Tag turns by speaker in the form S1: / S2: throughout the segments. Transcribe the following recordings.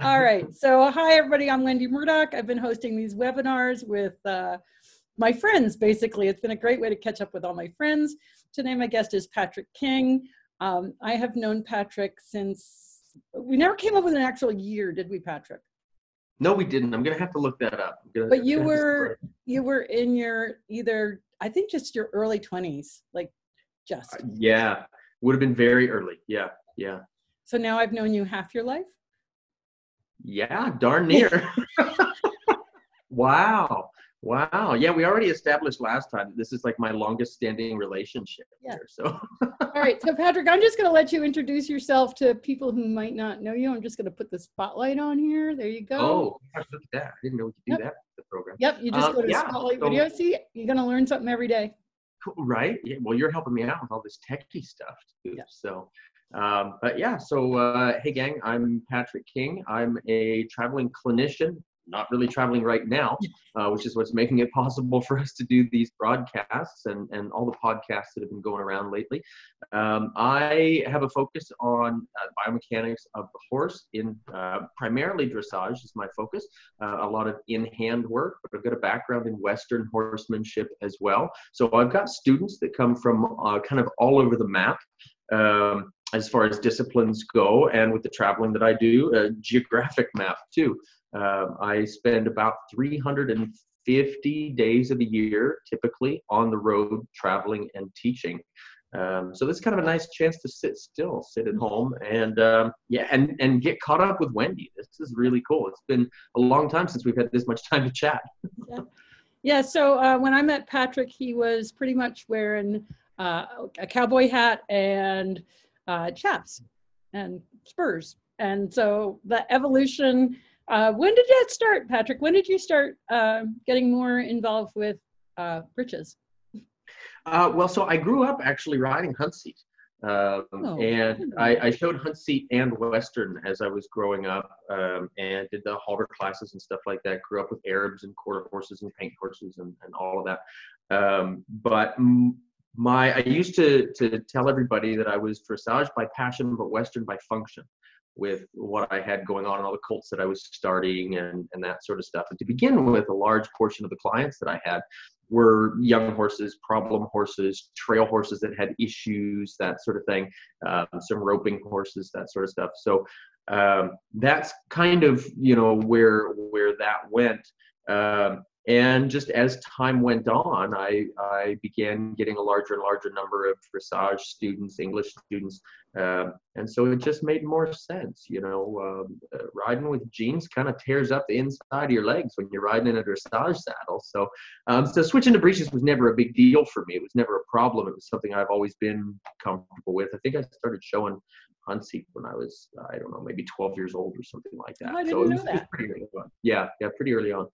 S1: All right. So, hi, everybody. I'm Wendy Murdoch. I've been hosting these webinars with uh, my friends, basically. It's been a great way to catch up with all my friends. Today, my guest is Patrick King. Um, I have known Patrick since we never came up with an actual year, did we, Patrick?
S2: No, we didn't. I'm gonna have to look that up. Gonna,
S1: but you were you were in your either I think just your early 20s, like just. Uh,
S2: yeah, would have been very early. Yeah, yeah.
S1: So now I've known you half your life.
S2: Yeah, darn near. wow. Wow. Yeah, we already established last time that this is like my longest standing relationship yeah. here. So
S1: All right. So Patrick, I'm just gonna let you introduce yourself to people who might not know you. I'm just gonna put the spotlight on here. There you go.
S2: Oh, look at that. I didn't know we could do yep. that the program.
S1: Yep, you just um, go to yeah, spotlight so, video. See, you're gonna learn something every day.
S2: Cool, right? Yeah. Well, you're helping me out with all this techie stuff too. So um, but yeah, so uh, hey gang, I'm Patrick King. I'm a traveling clinician not really traveling right now, uh, which is what's making it possible for us to do these broadcasts and, and all the podcasts that have been going around lately. Um, I have a focus on uh, biomechanics of the horse in uh, primarily dressage is my focus, uh, a lot of in-hand work, but I've got a background in Western horsemanship as well. So I've got students that come from uh, kind of all over the map. Um, as far as disciplines go, and with the traveling that I do, a geographic map too. Um, I spend about 350 days of the year, typically, on the road traveling and teaching. Um, so this is kind of a nice chance to sit still, sit at home, and um, yeah, and and get caught up with Wendy. This is really cool. It's been a long time since we've had this much time to chat.
S1: yeah. yeah. So uh, when I met Patrick, he was pretty much wearing uh, a cowboy hat and uh, chaps and spurs, and so the evolution uh, when did that start, Patrick? When did you start uh, getting more involved with uh, breeches?
S2: Uh, well, so I grew up actually riding hunt seat. Um, oh, and I, I, showed hunt seat and western as I was growing up, um, and did the halter classes and stuff like that. Grew up with Arabs and quarter horses and paint horses and, and all of that. Um, but my I used to to tell everybody that I was dressage by passion, but western by function with what I had going on and all the colts that I was starting and, and that sort of stuff. And to begin with, a large portion of the clients that I had were young horses, problem horses, trail horses that had issues, that sort of thing, um, some roping horses, that sort of stuff. So um, that's kind of you know where where that went. Um, and just as time went on, I, I began getting a larger and larger number of dressage students, English students, um, and so it just made more sense. You know, um, uh, riding with jeans kind of tears up the inside of your legs when you're riding in a dressage saddle. So, um, so switching to breeches was never a big deal for me. It was never a problem. It was something I've always been comfortable with. I think I started showing hunt seat when I was, I don't know, maybe 12 years old or something like that.
S1: Oh, I didn't so know was, that.
S2: pretty early on. Yeah, yeah, pretty early on.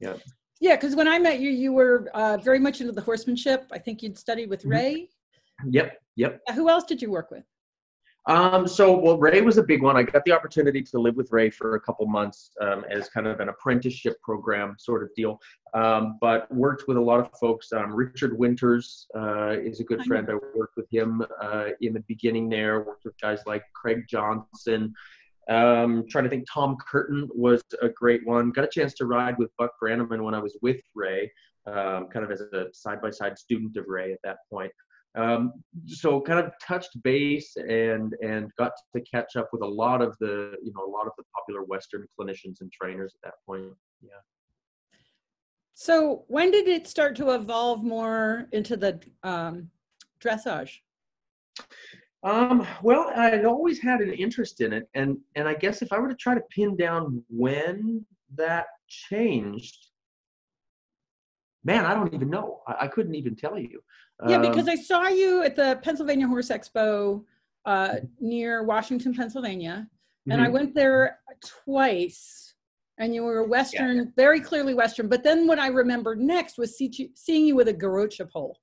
S2: Yeah.
S1: Yeah, because when I met you, you were uh, very much into the horsemanship. I think you'd studied with mm-hmm. Ray.
S2: Yep, yep.
S1: Who else did you work with?
S2: Um, so, well, Ray was a big one. I got the opportunity to live with Ray for a couple months um, as kind of an apprenticeship program sort of deal, um, but worked with a lot of folks. Um, Richard Winters uh, is a good friend. I worked with him uh, in the beginning there, worked with guys like Craig Johnson, um, trying to think, Tom Curtin was a great one. Got a chance to ride with Buck Brannaman when I was with Ray, um, kind of as a side-by-side student of Ray at that point. Um, so kind of touched base and and got to catch up with a lot of the you know a lot of the popular Western clinicians and trainers at that point. Yeah.
S1: So when did it start to evolve more into the um, dressage?
S2: Um, well, I'd always had an interest in it, and and I guess if I were to try to pin down when that changed, man, I don't even know. I, I couldn't even tell you.
S1: Yeah, um, because I saw you at the Pennsylvania Horse Expo uh, near Washington, Pennsylvania, and mm-hmm. I went there twice. And you were Western, yeah. very clearly Western. But then what I remembered next was see, seeing you with a Garrocha pole.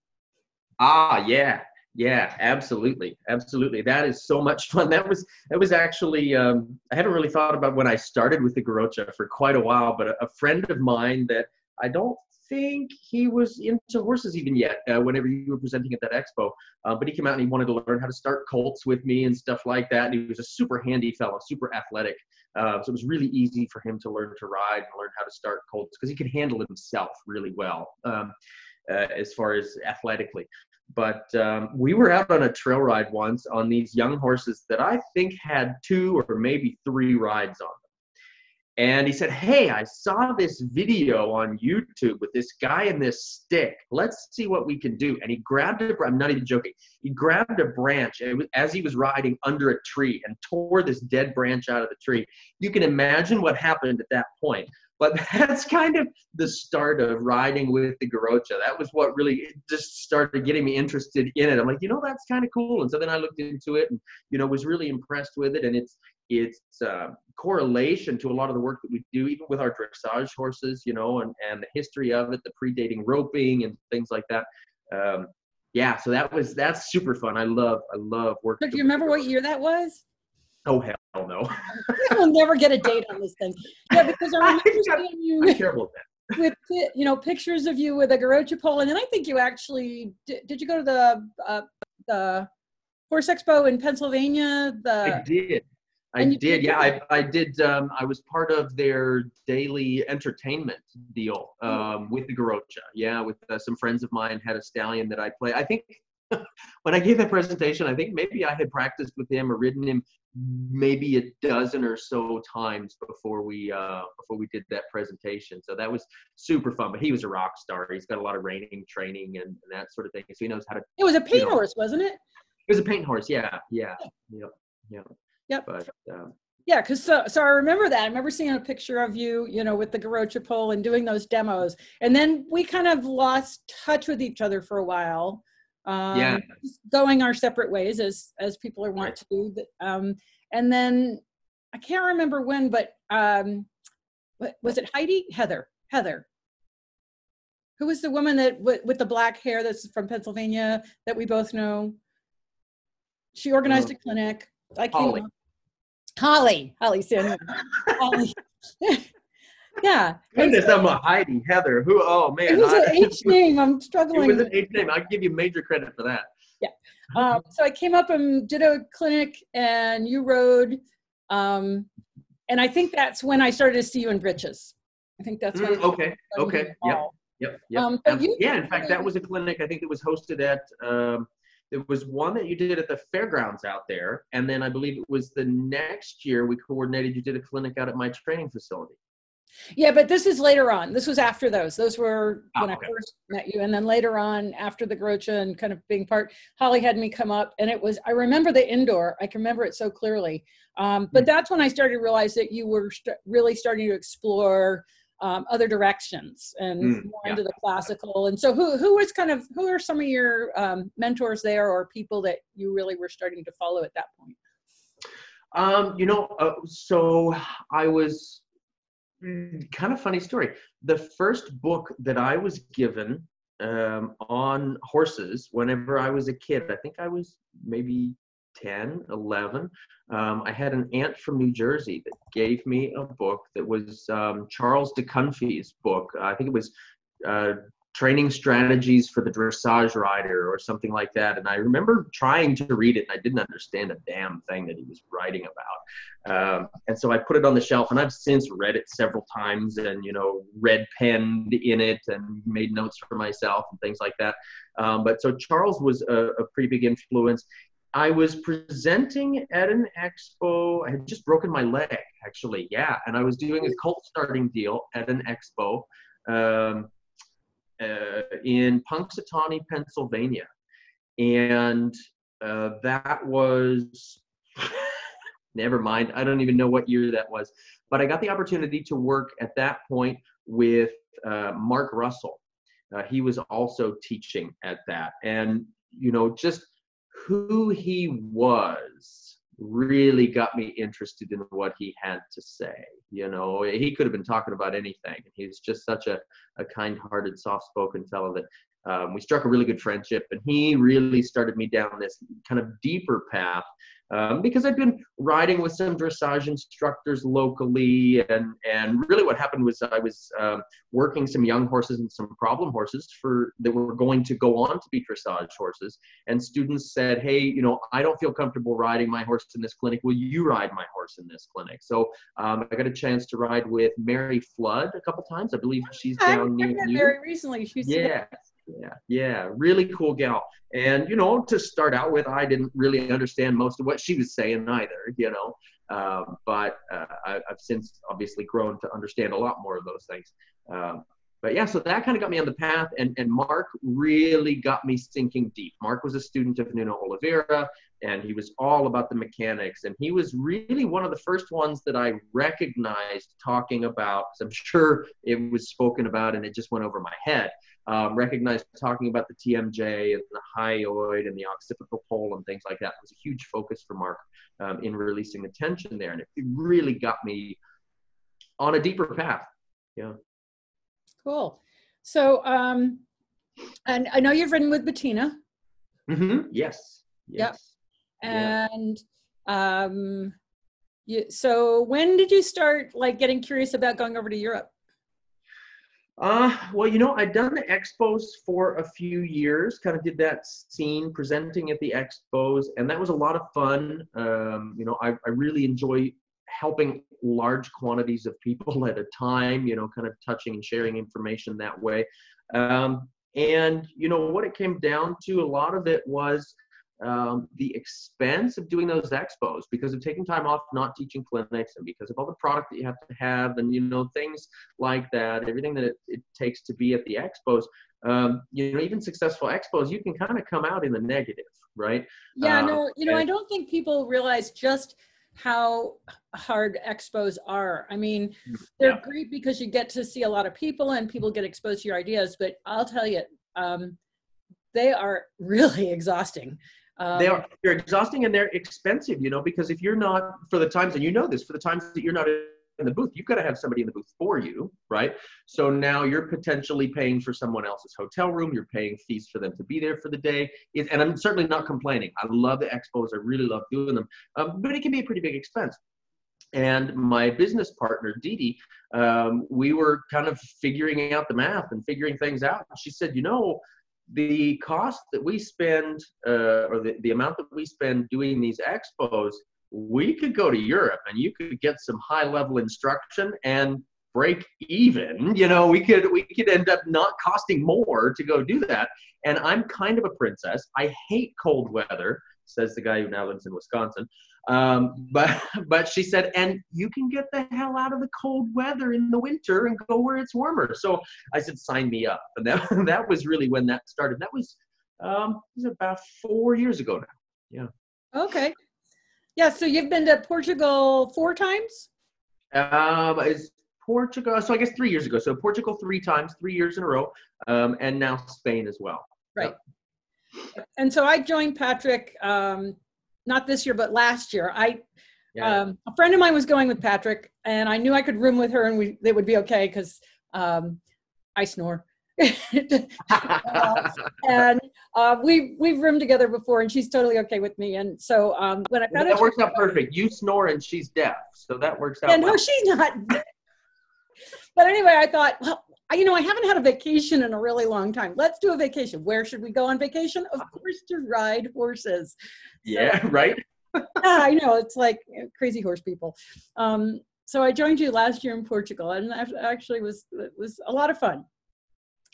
S2: Ah, yeah, yeah, absolutely, absolutely. That is so much fun. That was that was actually um, I hadn't really thought about when I started with the Garrocha for quite a while, but a, a friend of mine that I don't think he was into horses even yet uh, whenever you were presenting at that expo. Uh, but he came out and he wanted to learn how to start colts with me and stuff like that. And he was a super handy fellow, super athletic. Uh, so it was really easy for him to learn to ride and learn how to start colts because he could handle himself really well um, uh, as far as athletically. But um, we were out on a trail ride once on these young horses that I think had two or maybe three rides on them and he said, Hey, I saw this video on YouTube with this guy and this stick. Let's see what we can do. And he grabbed a, I'm not even joking, he grabbed a branch and, as he was riding under a tree and tore this dead branch out of the tree. You can imagine what happened at that point. But that's kind of the start of riding with the Garrocha. That was what really just started getting me interested in it. I'm like, you know, that's kind of cool. And so then I looked into it and, you know, was really impressed with it. And it's, its uh, correlation to a lot of the work that we do, even with our dressage horses, you know, and, and the history of it, the predating roping and things like that. Um, yeah, so that was that's super fun. I love I love working.
S1: Do you remember what year that was?
S2: Oh hell no!
S1: we'll never get a date on this thing. Yeah, because I remember seeing you.
S2: I'm terrible at that
S1: with you know pictures of you with a Garrocha pole, and then I think you actually did. Did you go to the uh, the horse expo in Pennsylvania? The
S2: I did. I did, yeah. I, I did. Um, I was part of their daily entertainment deal oh. um, with the Garrocha. Yeah, with uh, some friends of mine had a stallion that I play. I think when I gave that presentation, I think maybe I had practiced with him or ridden him maybe a dozen or so times before we uh, before we did that presentation. So that was super fun. But he was a rock star. He's got a lot of reining training and, and that sort of thing. So he knows how to.
S1: It was a paint you know, horse, wasn't it?
S2: It was a paint horse. Yeah, yeah, yeah, yeah.
S1: Yep. But, um, yeah, because so, so I remember that. I remember seeing a picture of you, you know, with the Garrocha pole and doing those demos. And then we kind of lost touch with each other for a while. Um, yeah. Going our separate ways as as people are wont to do. Um, and then I can't remember when, but um, what, was it Heidi? Heather. Heather. Who was the woman that with, with the black hair that's from Pennsylvania that we both know? She organized a clinic. I came Holly, Holly Samuel. Holly. yeah.
S2: Goodness, so, I'm a Heidi, Heather. Who? Oh man,
S1: it was an H name. I'm struggling.
S2: It was an H name. I give you major credit for that.
S1: Yeah. Um, so I came up and did a clinic, and you rode, um, and I think that's when I started to see you in breeches. I think that's when.
S2: Mm, okay. Okay. Yep. Yep. Yep. Um, you, yeah. In fact, that was a clinic. I think it was hosted at. Um, there was one that you did at the fairgrounds out there, and then I believe it was the next year we coordinated. You did a clinic out at my training facility.
S1: Yeah, but this is later on. This was after those. Those were oh, when okay. I first met you, and then later on, after the Garrocha and kind of being part, Holly had me come up, and it was. I remember the indoor. I can remember it so clearly. Um, but mm-hmm. that's when I started to realize that you were st- really starting to explore um, other directions and mm, more yeah. into the classical. And so, who who was kind of who are some of your um, mentors there, or people that you really were starting to follow at that point?
S2: Um, you know, uh, so I was kind of funny story. The first book that I was given um, on horses whenever I was a kid, I think I was maybe 10, 11, um, I had an aunt from New Jersey that gave me a book that was um, Charles de book. I think it was uh, Training Strategies for the Dressage Rider or something like that. And I remember trying to read it, and I didn't understand a damn thing that he was writing about. Um, and so I put it on the shelf, and I've since read it several times and, you know, red penned in it and made notes for myself and things like that. Um, but so Charles was a, a pretty big influence. I was presenting at an expo. I had just broken my leg, actually. Yeah, and I was doing a colt starting deal at an expo um, uh, in Punxsutawney, Pennsylvania, and uh, that was. never mind. I don't even know what year that was, but I got the opportunity to work at that point with uh, Mark Russell. Uh, he was also teaching at that, and you know, just who he was really got me interested in what he had to say. You know, he could have been talking about anything. He's just such a, a kind hearted, soft spoken fellow that um, we struck a really good friendship. And he really started me down this kind of deeper path um, because I'd been riding with some dressage instructors locally, and and really what happened was I was um, working some young horses and some problem horses for that were going to go on to be dressage horses, and students said, hey, you know, I don't feel comfortable riding my horse in this clinic. Will you ride my horse in this clinic? So um, I got a chance to ride with Mary Flood a couple times. I believe she's down near
S1: you. Very recently, she's
S2: yeah yeah. Yeah really cool gal. And you know to start out with i didn't really understand most of what she was saying either you know? Um, but uh, I, have since obviously grown to understand a lot more of those things. Um, but yeah so that kind of got me on the path and, and mark really got me sinking deep. Mark was a student of nuno oliveira and he was all about the mechanics and he was really one of the first ones that i recognized talking about i'm sure it was spoken about and it just went over my head um, recognized talking about the TMJ and the hyoid and the occipital pole and things like that was a huge focus for Mark um, in releasing the tension there. And it, it really got me on a deeper path. Yeah.
S1: Cool. So, um, and I know you've ridden with Bettina.
S2: Mm-hmm. Yes. Yes.
S1: Yep. And yeah. um, you, so when did you start like getting curious about going over to Europe?
S2: Uh, well, you know, I'd done the expos for a few years, kind of did that scene presenting at the expos, and that was a lot of fun. Um, you know, I, I really enjoy helping large quantities of people at a time, you know, kind of touching and sharing information that way. Um, and, you know, what it came down to, a lot of it was um, the expense of doing those expos because of taking time off not teaching clinics and because of all the product that you have to have and you know things like that everything that it, it takes to be at the expos um, you know even successful expos you can kind of come out in the negative right?
S1: Yeah uh, no you know and, i don't think people realize just how hard expos are. I mean they're yeah. great because you get to see a lot of people and people get exposed to your ideas but i'll tell you um, they are really exhausting
S2: um, they are they're exhausting and they're expensive, you know, because if you're not for the times and you know this, for the times that you're not in the booth, you've got to have somebody in the booth for you, right? So now you're potentially paying for someone else's hotel room, you're paying fees for them to be there for the day. It, and I'm certainly not complaining. I love the expos, I really love doing them, um, but it can be a pretty big expense and my business partner Dee Dee, um, we were kind of figuring out the math and figuring things out. She said, "You know, the cost that we spend uh, or the, the amount that we spend doing these expos we could go to europe and you could get some high level instruction and break even. You know we could we could end up not costing more to go do that. And i'm kind of a princess. I hate cold weather says the guy who now lives in wisconsin um, but but she said, and you can get the hell out of the cold weather in the winter and go where it's warmer. So I said, sign me up. And that that was really when that started. That was um, was about four years ago now.
S1: Yeah. Okay. Yeah. So you've been to Portugal four times.
S2: Um, is Portugal? So I guess three years ago. So Portugal three times, three years in a row, um, and now Spain as well.
S1: Right. Yep. And so I joined Patrick um, not this year, but last year. I yeah. um, a friend of mine was going with Patrick, and I knew I could room with her, and we it would be okay because um, I snore. uh, and uh, we we've roomed together before, and she's totally okay with me. And so um, when I
S2: found that works out perfect. You snore, and she's deaf, so that works out.
S1: And well. no, she's not. but anyway, I thought, well, you know, I haven't had a vacation in a really long time. Let's do a vacation. Where should we go on vacation? Of course, to ride horses.
S2: Yeah, right.
S1: yeah, I know. It's like crazy horse people. Um, so I joined you last year in Portugal, and that actually was it was a lot of fun.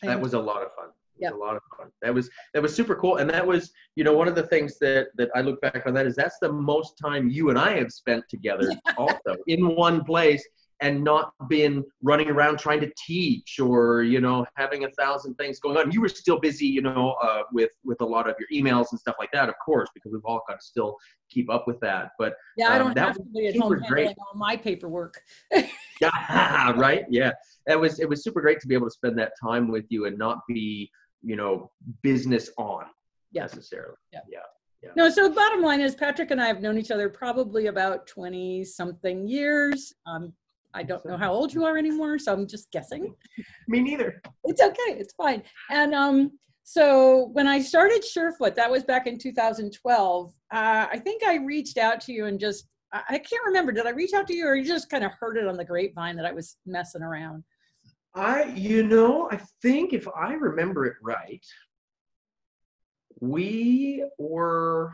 S2: And that was a lot of fun. Yeah, a lot of fun. That was that was super cool, and that was you know one of the things that that I look back on that is that's the most time you and I have spent together also in one place and not been running around trying to teach or you know having a thousand things going on. You were still busy you know uh, with with a lot of your emails and stuff like that of course because we've all got to still keep up with that but
S1: yeah i um, don't have to be at home handling all my paperwork.
S2: Yeah right? Yeah. It was it was super great to be able to spend that time with you and not be you know business on yeah. necessarily. Yeah. Yeah
S1: yeah. No, so bottom line is Patrick and I have known each other probably about 20 something years. Um, I don't know how old you are anymore, so I'm just guessing.
S2: Me neither.
S1: It's okay. It's fine. And um, so when I started Surefoot, that was back in 2012. Uh, I think I reached out to you and just I can't remember. Did I reach out to you, or you just kind of heard it on the grapevine that I was messing around?
S2: I, you know, I think if I remember it right, we were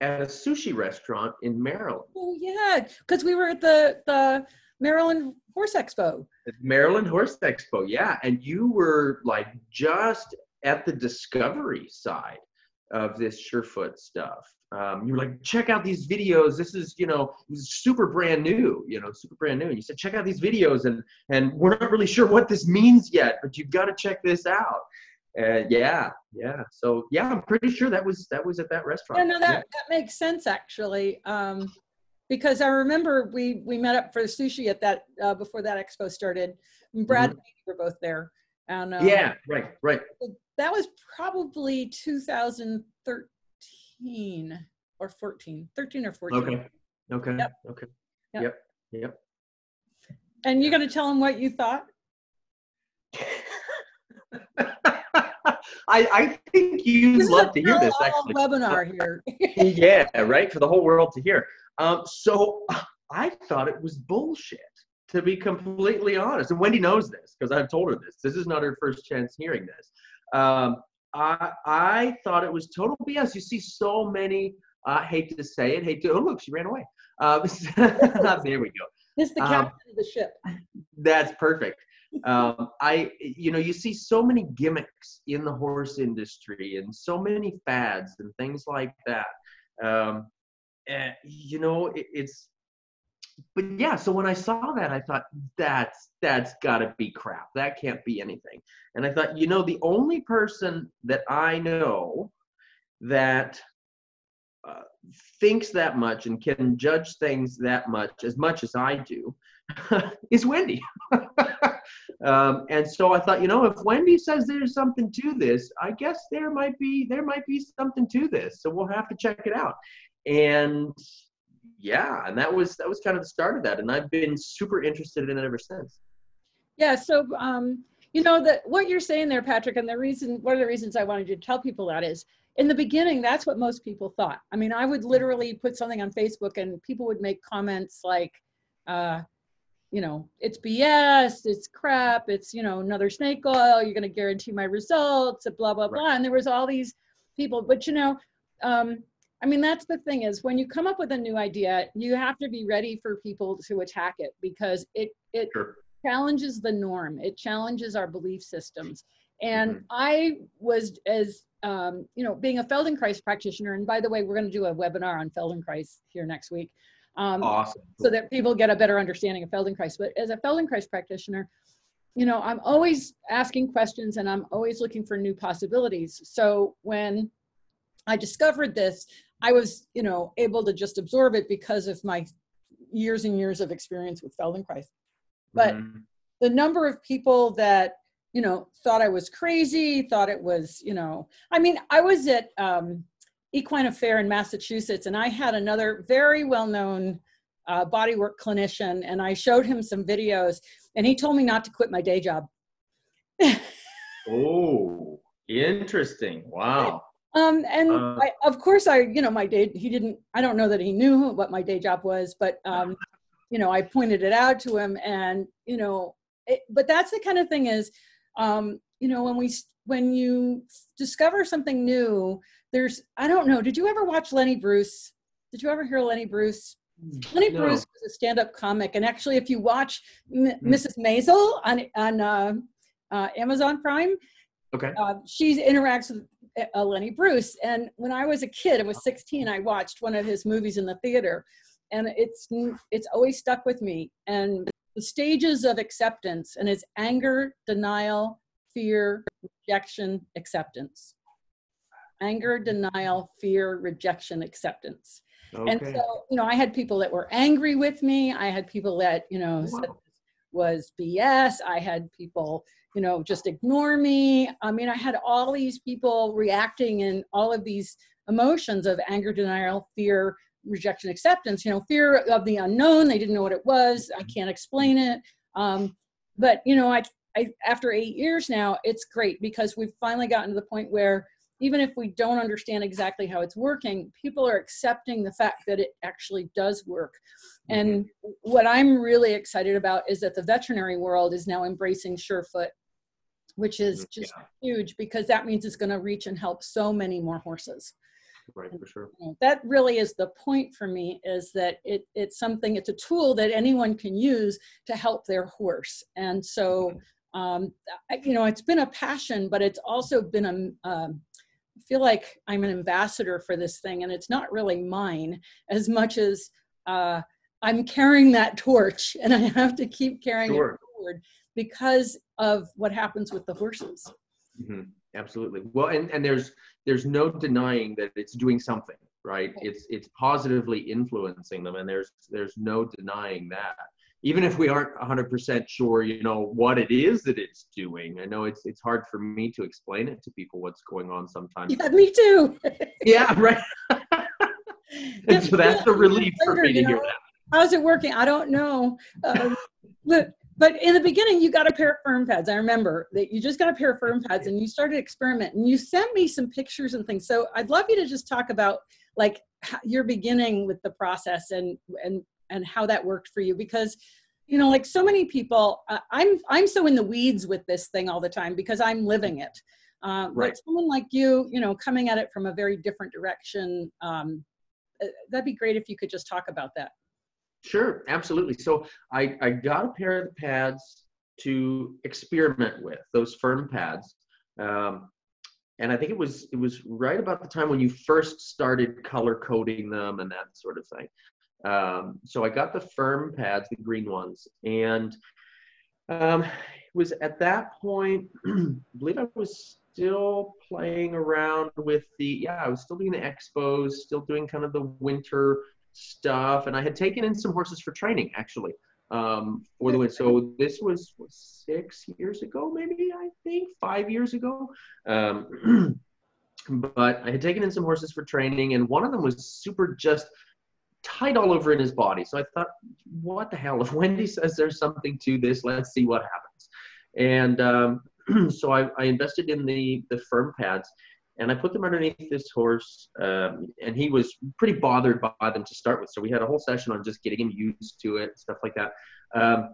S2: at a sushi restaurant in Maryland.
S1: Oh yeah, because we were at the the Maryland Horse Expo.
S2: Maryland Horse Expo, yeah, and you were like just at the discovery side of this Surefoot stuff. Um, you were like, check out these videos. This is, you know, super brand new, you know, super brand new. And you said, check out these videos, and and we're not really sure what this means yet, but you've got to check this out. Uh, yeah, yeah. So yeah, I'm pretty sure that was that was at that restaurant.
S1: Yeah, no, that yeah. that makes sense actually, um, because I remember we we met up for sushi at that uh, before that expo started. Brad mm-hmm. and were both there, and
S2: um, yeah, right, right.
S1: That was probably 2013 or 14, 13 or 14.
S2: Okay. Okay. Yep. Okay. Yep. Yep. yep.
S1: And you're going to tell them what you thought?
S2: I, I think you'd this love to hear this actually.
S1: Webinar here.
S2: yeah, right for the whole world to hear. Um, so I thought it was bullshit, to be completely honest. And Wendy knows this because I've told her this. This is not her first chance hearing this. Um, I I thought it was total BS. You see so many. I uh, hate to say it. Hate to. Oh look, she ran away. Uh, there we go.
S1: This the um, captain um, of the ship.
S2: That's perfect um, I, you know, you see so many gimmicks in the horse industry and so many fads and things like that. Um, you know, it, it's, but yeah, so when I saw that, I thought that's that's got to be crap. That can't be anything. And I thought, you know, the only person that I know that uh, thinks that much and can judge things that much as much as I do is Wendy. um, and so I thought, you know, if Wendy says there's something to this, I guess there might be there might be something to this. So we'll have to check it out. And yeah, and that was that was kind of the start of that. And I've been super interested in it ever since.
S1: Yeah. So um, you know that what you're saying there, Patrick, and the reason one of the reasons I wanted to tell people that is in the beginning, that's what most people thought. I mean, I would literally put something on Facebook and people would make comments like, uh, you know, it's BS, it's crap, it's, you know, another snake oil, you're going to guarantee my results, blah, blah, blah. Right. And there was all these people, but you know, um, I mean, that's the thing is when you come up with a new idea, you have to be ready for people to attack it because it, it sure. challenges the norm. It challenges our belief systems. And mm-hmm. I was as, um, you know, being a Feldenkrais practitioner, and by the way, we're going to do a webinar on Feldenkrais here next week
S2: um, awesome.
S1: so that people get a better understanding of Feldenkrais. But as a Feldenkrais practitioner, you know, I'm always asking questions and I'm always looking for new possibilities. So when I discovered this, I was, you know, able to just absorb it because of my years and years of experience with Feldenkrais. But mm-hmm. the number of people that, you know, thought I was crazy, thought it was, you know, I mean, I was at um, Equine Affaire in Massachusetts, and I had another very well-known uh, bodywork clinician, and I showed him some videos, and he told me not to quit my day job.
S2: oh, interesting! Wow.
S1: Um, and uh, I, of course, I, you know, my day, he didn't, I don't know that he knew what my day job was, but, um, you know, I pointed it out to him and, you know, it, but that's the kind of thing is, um, you know, when we, when you discover something new, there's I don't know. Did you ever watch Lenny Bruce? Did you ever hear Lenny Bruce? Lenny no. Bruce was a stand-up comic, and actually, if you watch M- mm. Mrs. Maisel on on uh, uh, Amazon Prime,
S2: okay,
S1: uh, she interacts with uh, Lenny Bruce. And when I was a kid, I was 16, I watched one of his movies in the theater, and it's it's always stuck with me. And the stages of acceptance, and it's anger, denial, fear, rejection, acceptance anger, denial, fear, rejection, acceptance. Okay. And so, you know, I had people that were angry with me. I had people that, you know, wow. said was BS. I had people, you know, just ignore me. I mean, I had all these people reacting in all of these emotions of anger, denial, fear, rejection, acceptance. You know, fear of the unknown. They didn't know what it was. I can't explain it. Um, but you know, I I, after eight years now, it's great because we've finally gotten to the point where even if we don't understand exactly how it's working, people are accepting the fact that it actually does work. Mm-hmm. And what I'm really excited about is that the veterinary world is now embracing Surefoot, which is mm, just yeah. huge because that means it's going to reach and help so many more horses.
S2: Right, for sure.
S1: That really is the point for me is that it, it's something, it's a tool that anyone can use to help their horse. And so, mm-hmm. um, you know, it's been a passion, but it's also been a, um, I feel like I'm an ambassador for this thing, and it's not really mine as much as uh, I'm carrying that torch, and I have to keep carrying sure. it forward because of what happens with the horses.
S2: Mm-hmm. Absolutely. Well, and, and there's there's no denying that it's doing something, right? It's it's positively influencing them, and there's there's no denying that even if we aren't 100% sure you know what it is that it's doing i know it's it's hard for me to explain it to people what's going on sometimes
S1: yeah me too
S2: yeah right and so that's the relief for me to hear that
S1: how's it working i don't know but but in the beginning you got a pair of firm pads. I remember that you just got a pair of firm pads and you started experimenting. You sent me some pictures and things. So i'd love you to just talk about like your beginning with the process and and and how that worked for you because you know like so many people uh, i'm i'm so in the weeds with this thing all the time because i'm living it. Uh, right. but someone like you you know coming at it from a very different direction um, uh, that'd be great if you could just talk about that
S2: sure absolutely so i i got a pair of pads to experiment with those firm pads um, and I think it was it was right about the time when you first started color coding them and that sort of thing. Um, so I got the firm pads, the green ones, and um, it was at that point, I believe I was still playing around with the, yeah, I was still doing the expos, still doing kind of the winter stuff, and I had taken in some horses for training actually um, for the winter. So this was six years ago, maybe I think five years ago. Um, but I had taken in some horses for training, and one of them was super just tight all over in his body. So I thought, what the hell? If Wendy says there's something to this, let's see what happens. And um, so I, I, invested in the the firm pads, and I put them underneath this horse, um, and he was pretty bothered by them to start with. So we had a whole session on just getting him used to it, stuff like that. Um,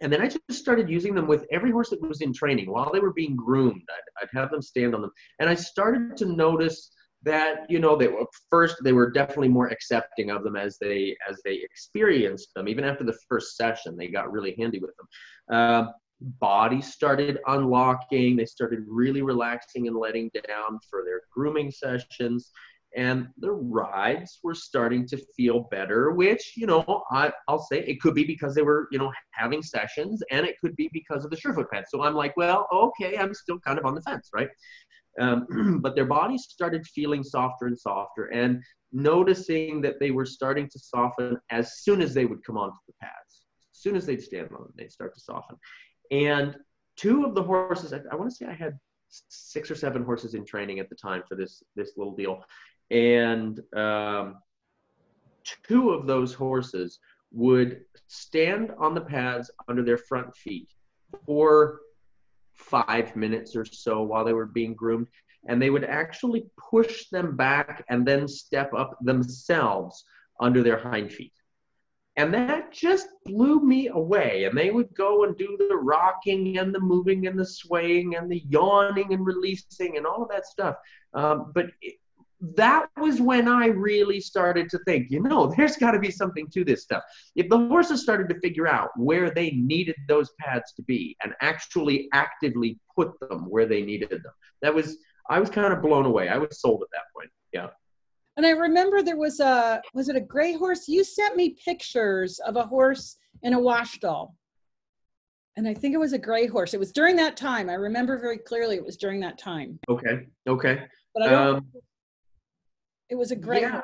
S2: and then I just started using them with every horse that was in training while they were being groomed. I'd, I'd have them stand on them, and I started to notice that you know they were first they were definitely more accepting of them as they as they experienced them even after the first session they got really handy with them uh, bodies started unlocking they started really relaxing and letting down for their grooming sessions and the rides were starting to feel better which you know I, i'll say it could be because they were you know having sessions and it could be because of the surefoot pad so i'm like well okay i'm still kind of on the fence right um, but their bodies started feeling softer and softer and noticing that they were starting to soften as soon as they would come onto the pads. As soon as they'd stand on them, they'd start to soften. And two of the horses, I, I want to say I had six or seven horses in training at the time for this this little deal, and um, two of those horses would stand on the pads under their front feet for five minutes or so while they were being groomed. And they would actually push them back and then step up themselves under their hind feet. And that just blew me away. And they would go and do the rocking and the moving and the swaying and the yawning and releasing and all of that stuff. Um, but it, that was when I really started to think, you know, there's got to be something to this stuff. If the horses started to figure out where they needed those pads to be and actually actively put them where they needed them, that was, I was kind of blown away. I was sold at that point. Yeah.
S1: And I remember there was a, was it a gray horse? You sent me pictures of a horse in a wash stall. And I think it was a gray horse. It was during that time. I remember very clearly it was during that time.
S2: Okay. Okay.
S1: But I don't um, it was a great. Yeah.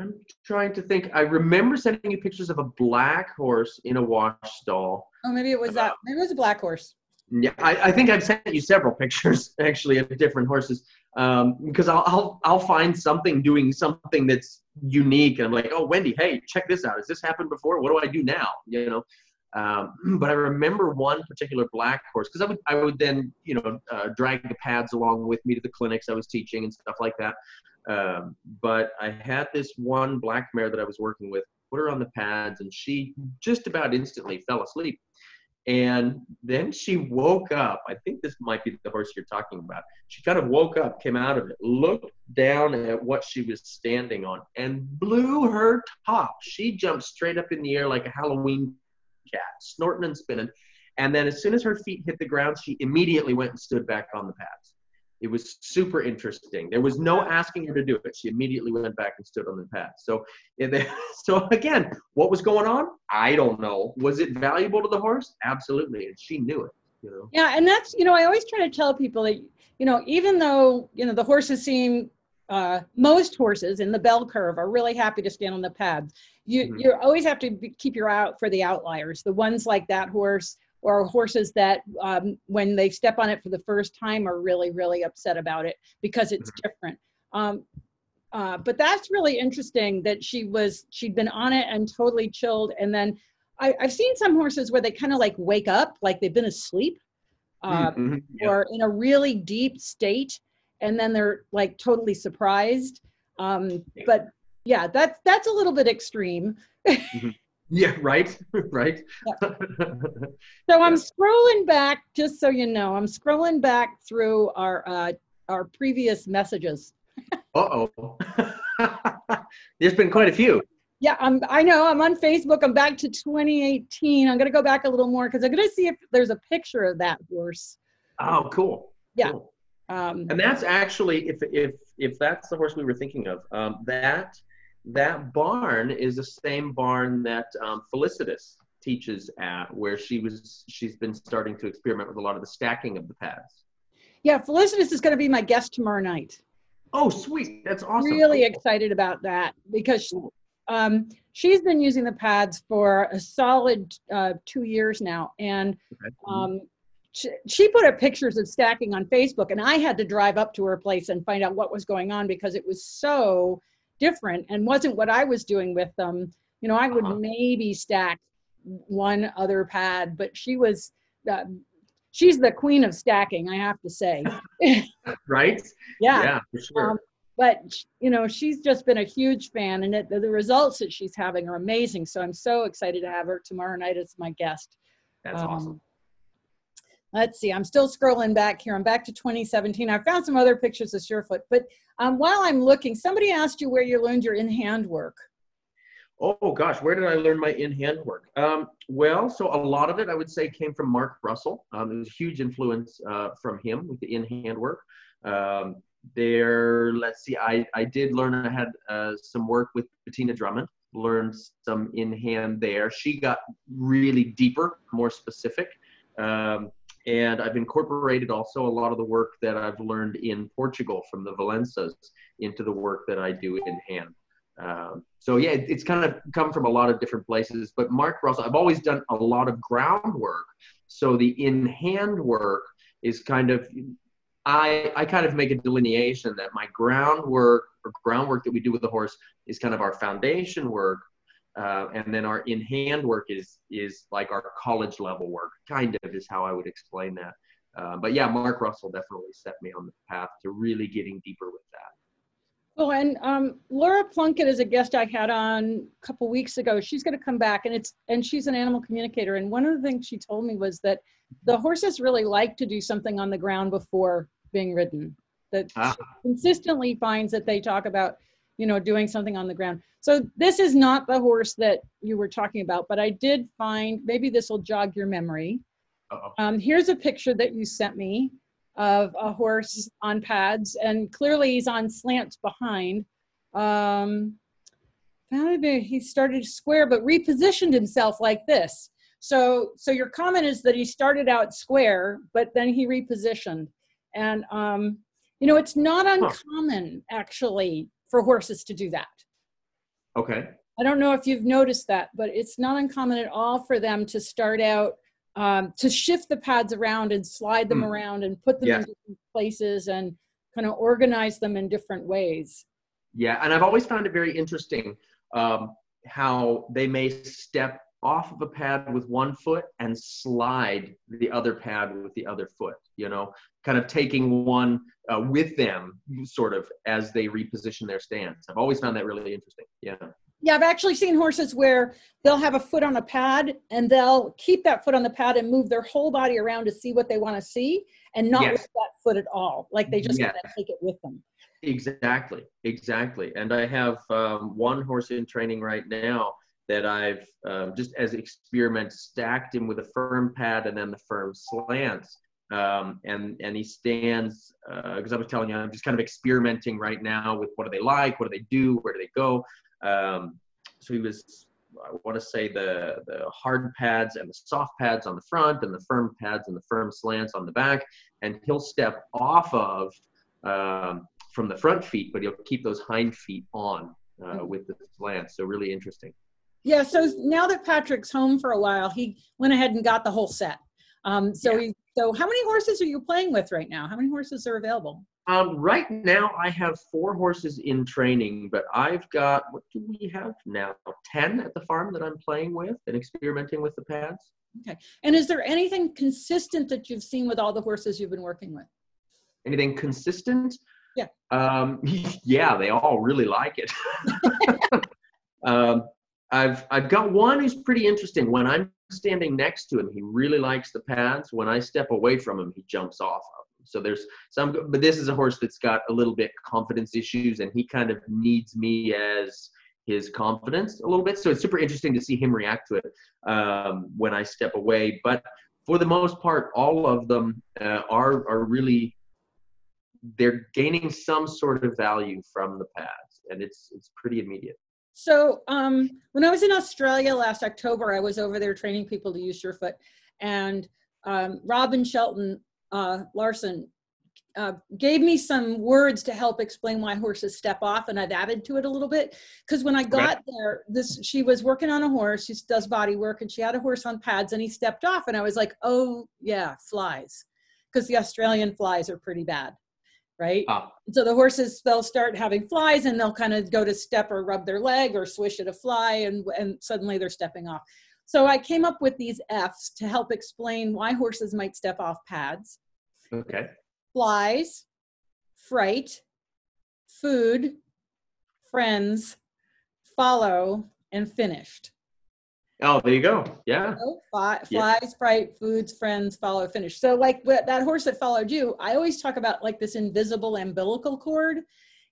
S2: I'm trying to think. I remember sending you pictures of a black horse in a wash stall.
S1: Oh, maybe it was that. Maybe it was a black horse.
S2: Yeah, I, I think I've sent you several pictures actually of different horses um, because I'll, I'll I'll find something doing something that's unique and I'm like, oh Wendy, hey, check this out. Has this happened before? What do I do now? You know. Um, but I remember one particular black horse because I would I would then you know uh, drag the pads along with me to the clinics I was teaching and stuff like that. Um, but I had this one black mare that I was working with, put her on the pads, and she just about instantly fell asleep. And then she woke up. I think this might be the horse you're talking about. She kind of woke up, came out of it, looked down at what she was standing on, and blew her top. She jumped straight up in the air like a Halloween cat, snorting and spinning. And then as soon as her feet hit the ground, she immediately went and stood back on the pads. It was super interesting. There was no asking her to do it. She immediately went back and stood on the pad. So, so again, what was going on? I don't know. Was it valuable to the horse? Absolutely, and she knew it. You know.
S1: Yeah, and that's you know I always try to tell people that you know even though you know the horses seem uh, most horses in the bell curve are really happy to stand on the pads. You mm-hmm. you always have to be, keep your eye out for the outliers, the ones like that horse or horses that um, when they step on it for the first time are really really upset about it because it's mm-hmm. different um, uh, but that's really interesting that she was she'd been on it and totally chilled and then I, have seen some horses where they kind of like wake up like they've been asleep uh, mm-hmm. yeah. or in a really deep state and then they're like totally surprised um, but yeah that's that's a little bit extreme
S2: mm-hmm. Yeah, right, right. Yeah.
S1: so I'm scrolling back, just so you know, I'm scrolling back through our uh, our previous messages.
S2: uh oh. There's been quite a few.
S1: Yeah, I'm. I know. I'm on Facebook. I'm back to 2018. I'm gonna go back a little more because I'm gonna see if there's a picture of that horse.
S2: Oh, cool.
S1: Yeah.
S2: Cool. Um, and that's actually, if if if that's the horse we were thinking of, um, that that barn is the same barn that um, Felicitas teaches at, where she was she's been starting to experiment with a lot of the stacking of the pads.
S1: Yeah, Felicitas is going to be my guest tomorrow night.
S2: Oh, sweet! That's awesome.
S1: Really cool. excited about that because um, she's been using the pads for a solid uh, two years now, and um, she, she put up pictures of stacking on Facebook, and I had to drive up to her place and find out what was going on because it was so different and wasn't what I was doing with them. You know, I would uh-huh. maybe stack one other pad, but she was, uh, she's the queen of stacking, I have to say.
S2: right?
S1: Yeah.
S2: Yeah, for sure. Um,
S1: but you know, she's just been a huge fan, and it, the, the results that she's having are amazing. So I'm so excited to have her tomorrow night as my guest.
S2: That's um, awesome
S1: let's see, I'm still scrolling back here. I'm back to 2017. I found some other pictures of Surefoot, but um, while I'm looking, somebody asked you where you learned your in-hand work.
S2: Oh gosh, where did I learn my in-hand work? Um, well, so a lot of it I would say came from Mark Russell. Um, there was a huge influence uh, from him with the in-hand work. Um, there, let's see, I, I did learn, I had uh, some work with Bettina Drummond, learned some in-hand there. She got really deeper, more specific. Um, and I've incorporated also a lot of the work that I've learned in Portugal from the Valensas into the work that I do in hand. Um, so yeah, it, it's kind of come from a lot of different places. But Mark Russell, I've always done a lot of groundwork. So the in hand work is kind of I, I kind of make a delineation that my groundwork or groundwork that we do with the horse is kind of our foundation work uh, and then our in-hand work is is like our college level work, kind of is how I would explain that. Uh, but yeah, Mark Russell definitely set me on the path to really getting deeper with that.
S1: Well, and um, Laura Plunkett is a guest I had on a couple weeks ago. She's going to come back, and it's and she's an animal communicator. And one of the things she told me was that the horses really like to do something on the ground before being ridden. That ah. consistently finds that they talk about you know, doing something on the ground. So this is not the horse that you were talking about, but I did find, maybe this will jog your memory. Um, here's a picture that you sent me of a horse on pads and clearly he's on slants behind. Um, he started square but repositioned himself like this. So, so your comment is that he started out square, but then he repositioned. And, um, you know, it's not uncommon actually for horses to do that.
S2: Okay.
S1: I don't know if you've noticed that, but it's not uncommon at all for them to start out um, to shift the pads around and slide them mm. around and put them yeah. in different places and kind of organize them in different ways.
S2: Yeah, and I've always found it very interesting um, how they may step off of a pad with one foot and slide the other pad with the other foot, you know, kind of taking one uh, with them sort of as they reposition their stance. I've always found that really interesting. Yeah.
S1: Yeah, I've actually seen horses where they'll have a foot on a pad and they'll keep that foot on the pad and move their whole body around to see what they want to see and not yes. with that foot at all. Like they just yes. of take it with them.
S2: Exactly, exactly. And I have um, one horse in training right now that I've um, just as experiment stacked him with a firm pad and then the firm slants. Um, and and he stands because uh, I was telling you I'm just kind of experimenting right now with what do they like, what do they do, where do they go. Um, so he was I want to say the the hard pads and the soft pads on the front and the firm pads and the firm slants on the back, and he'll step off of um, from the front feet, but he'll keep those hind feet on uh, mm. with the slants. So really interesting.
S1: Yeah. So now that Patrick's home for a while, he went ahead and got the whole set. Um, so yeah. he, so how many horses are you playing with right now? How many horses are available?
S2: Um, right now, I have four horses in training, but I've got what do we have now? Ten at the farm that I'm playing with and experimenting with the pads.
S1: Okay. And is there anything consistent that you've seen with all the horses you've been working with?
S2: Anything consistent?
S1: Yeah.
S2: Um, yeah, they all really like it. um, I've I've got one who's pretty interesting. When I'm standing next to him, he really likes the pads. When I step away from him, he jumps off of them. So there's some, but this is a horse that's got a little bit confidence issues, and he kind of needs me as his confidence a little bit. So it's super interesting to see him react to it um, when I step away. But for the most part, all of them uh, are are really they're gaining some sort of value from the pads, and it's it's pretty immediate.
S1: So um, when I was in Australia last October, I was over there training people to use Surefoot, and um, Robin Shelton uh, Larson uh, gave me some words to help explain why horses step off, and I've added to it a little bit. Because when I got right. there, this she was working on a horse. She does body work, and she had a horse on pads, and he stepped off, and I was like, "Oh yeah, flies," because the Australian flies are pretty bad right? Ah. So the horses they'll start having flies and they'll kind of go to step or rub their leg or swish at a fly and and suddenly they're stepping off. So I came up with these F's to help explain why horses might step off pads.
S2: Okay.
S1: Flies, fright, food, friends, follow, and finished.
S2: Oh, there you go. Yeah.
S1: Oh, fly, fly, yeah. sprite, foods, friends, follow, finish. So, like that horse that followed you, I always talk about like this invisible umbilical cord.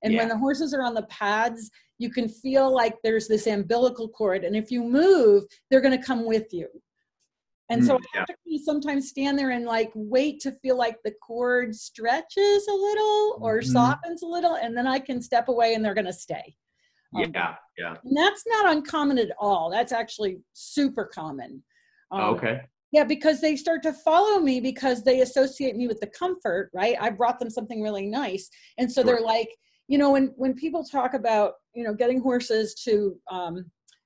S1: And yeah. when the horses are on the pads, you can feel like there's this umbilical cord. And if you move, they're going to come with you. And so mm, I have to sometimes stand there and like wait to feel like the cord stretches a little or mm-hmm. softens a little, and then I can step away and they're going to stay.
S2: Um, yeah, yeah.
S1: And that's not uncommon at all. That's actually super common.
S2: Um, oh, okay.
S1: Yeah, because they start to follow me because they associate me with the comfort, right? I brought them something really nice. And so they're like, you know, when when people talk about, you know, getting horses to um,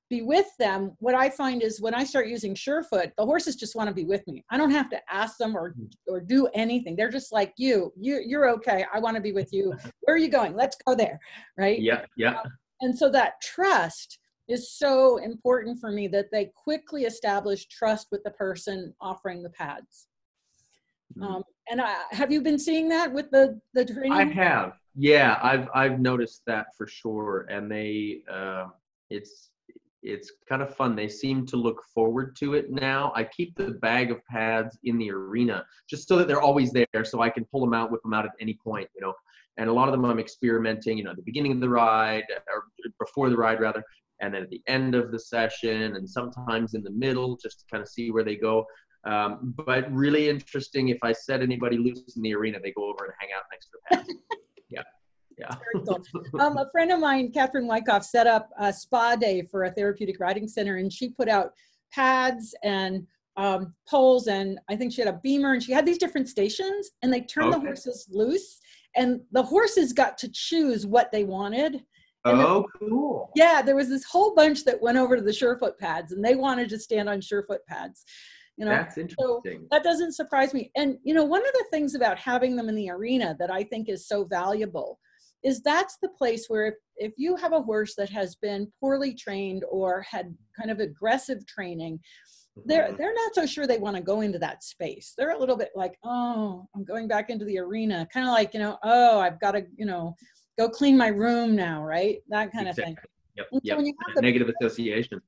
S1: be with them, what I find is when I start using Surefoot, the horses just want to be with me. I don't have to ask them or mm. or do anything. They're just like you. You you're okay. I want to be with you. Where are you going? Let's go there. Right?
S2: Yeah, yeah.
S1: Um, and so that trust is so important for me that they quickly establish trust with the person offering the pads. Mm-hmm. Um, and I, have you been seeing that with the the training?
S2: I have. Yeah, I've I've noticed that for sure. And they, uh, it's it's kind of fun. They seem to look forward to it now. I keep the bag of pads in the arena just so that they're always there, so I can pull them out, whip them out at any point. You know, and a lot of them I'm experimenting, you know, at the beginning of the ride or before the ride rather, and then at the end of the session, and sometimes in the middle, just to kind of see where they go. Um, but really interesting. If I set anybody loose in the arena, they go over and hang out next to the pad. yeah. Yeah.
S1: cool. um, a friend of mine, Catherine Wyckoff, set up a spa day for a therapeutic riding center, and she put out pads and um, poles, and I think she had a beamer, and she had these different stations, and they turned okay. the horses loose, and the horses got to choose what they wanted.
S2: And oh, the, cool.
S1: Yeah, there was this whole bunch that went over to the Surefoot pads and they wanted to stand on Surefoot pads. You know,
S2: that's interesting.
S1: So that doesn't surprise me. And you know, one of the things about having them in the arena that I think is so valuable is that's the place where if, if you have a horse that has been poorly trained or had kind of aggressive training they're
S2: Mm-hmm.
S1: they're not so sure they want to go into that space they're a little bit like oh i'm going back into the arena kind of like you know oh i've got to you know go clean my room now right that kind of thing
S2: Exactly. Yep.
S1: So
S2: Yep.
S1: when you have the-
S2: Negative association.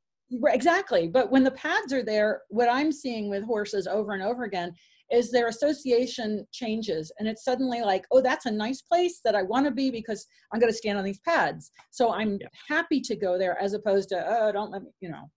S1: Exactly. But when the pads are there, what I'm seeing with horses over and over again is their association changes. And it's suddenly like, oh, that's a nice place that I want to be because I'm going to stand on these pads. So I'm
S2: Yeah.
S1: happy to go there as opposed to, oh, don't let me, you know.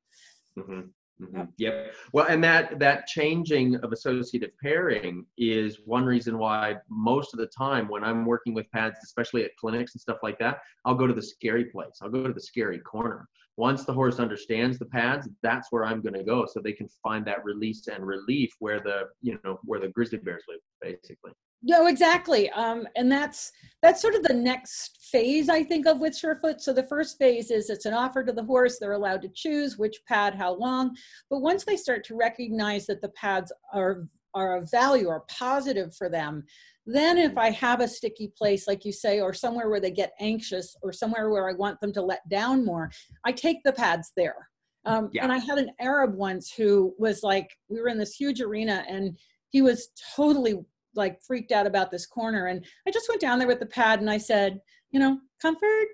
S2: hmm hmm
S1: Yep.
S2: Yep. Well, and that that changing of associative pairing is one reason why most of the time when I'm working with pads, especially at clinics and stuff like that, I'll go to the scary place. I'll go to the scary corner. Once the horse understands the pads, that's where I'm going to go, so they can find that release and relief where the you know where the grizzly bears live, basically.
S1: No, exactly. Um, and that's that's sort of the next phase, I think, of with Surefoot. So the first phase is it's an offer to the horse. They're allowed to choose which pad, how long. But once they start to recognize that the pads are are of value or positive for them, then if I have a sticky place, like you say, or somewhere where they get anxious, or somewhere where I want them to let down more, I take the pads there. Um,
S2: Yeah.
S1: And I had an Arab once who was like, we were in this huge arena, and he was totally like freaked out about this corner. And I just went down there with the pad and I said, you know, comfort,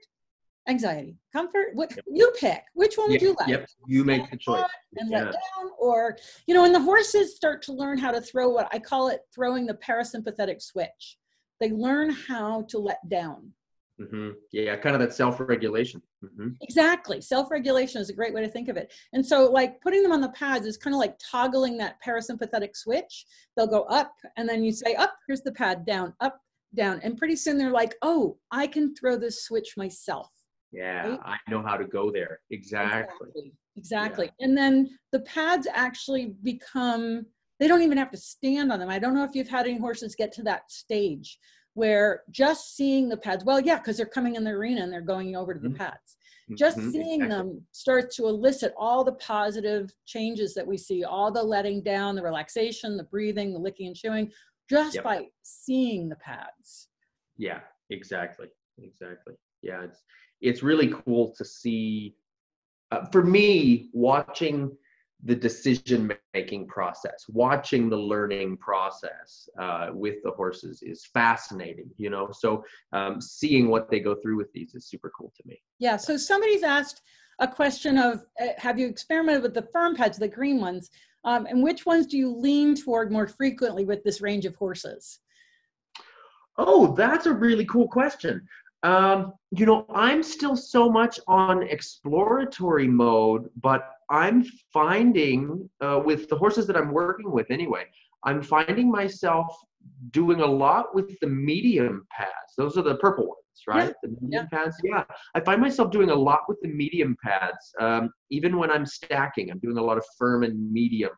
S1: anxiety, comfort. What you pick? Which one would you like?
S2: Yep. You make the choice.
S1: And
S2: Yeah.
S1: let down, or you know, and the horses start to learn how to throw what I call it throwing the parasympathetic switch. They learn how to let down.
S2: Hmm Yeah, kind of that self-regulation. hmm
S1: Exactly. Self regulation is a great way to think of it. And so, like, putting them on the pads is kind of like toggling that parasympathetic switch. They'll go up, and then you say, Up, here's the pad, down, up, down. And pretty soon they're like, Oh, I can throw this switch myself.
S2: Yeah,
S1: Right?
S2: I know how to go there. Exactly.
S1: Exactly. Exactly. And then the pads actually become, they don't even have to stand on them. I don't know if you've had any horses get to that stage where just seeing the pads, well, yeah, because they're coming in the arena and they're going over to the
S2: Mhm.
S1: pads. Just
S2: Mhm,
S1: seeing
S2: exactly.
S1: them starts to elicit all the positive changes that we see, all the letting down, the relaxation, the breathing, the licking and chewing, just
S2: Yep.
S1: by seeing the pads.
S2: Yeah, exactly. Exactly. Yeah, it's it's really cool to see uh, for me watching the decision making process watching the learning process uh, with the horses is fascinating you know so um, seeing what they go through with these is super cool to me
S1: Yeah, so somebody's asked a question of uh, Have you experimented with the firm pads, the green ones? Um, and which ones do you lean toward more frequently with this range of horses?
S2: Oh, that's a really cool question. Um, you know, I'm still so much on exploratory mode, but I'm finding uh, with the horses that I'm working with anyway, I'm finding myself doing a lot with the medium pads. Those are the purple ones, right? The medium pads. Yeah, I find myself doing a lot with the medium pads. Um, even when I'm stacking, I'm doing a lot of firm and medium.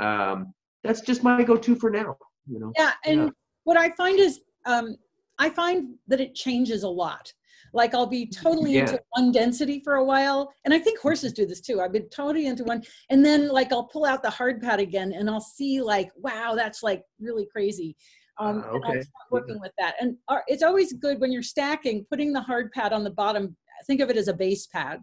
S2: Um, that's just my go-to for now. You know.
S1: Yeah, and
S2: Yeah.
S1: what I find is um, I find that it changes a lot. Like I'll be totally
S2: Yeah.
S1: into one density for a while, and I think horses do this too. I've been totally into one, and then like I'll pull out the hard pad again, and I'll see like, wow, that's like really crazy. Um, I'll
S2: okay.
S1: start working with that, and uh, it's always good when you're stacking, putting the hard pad on the bottom. Think of it as a base pad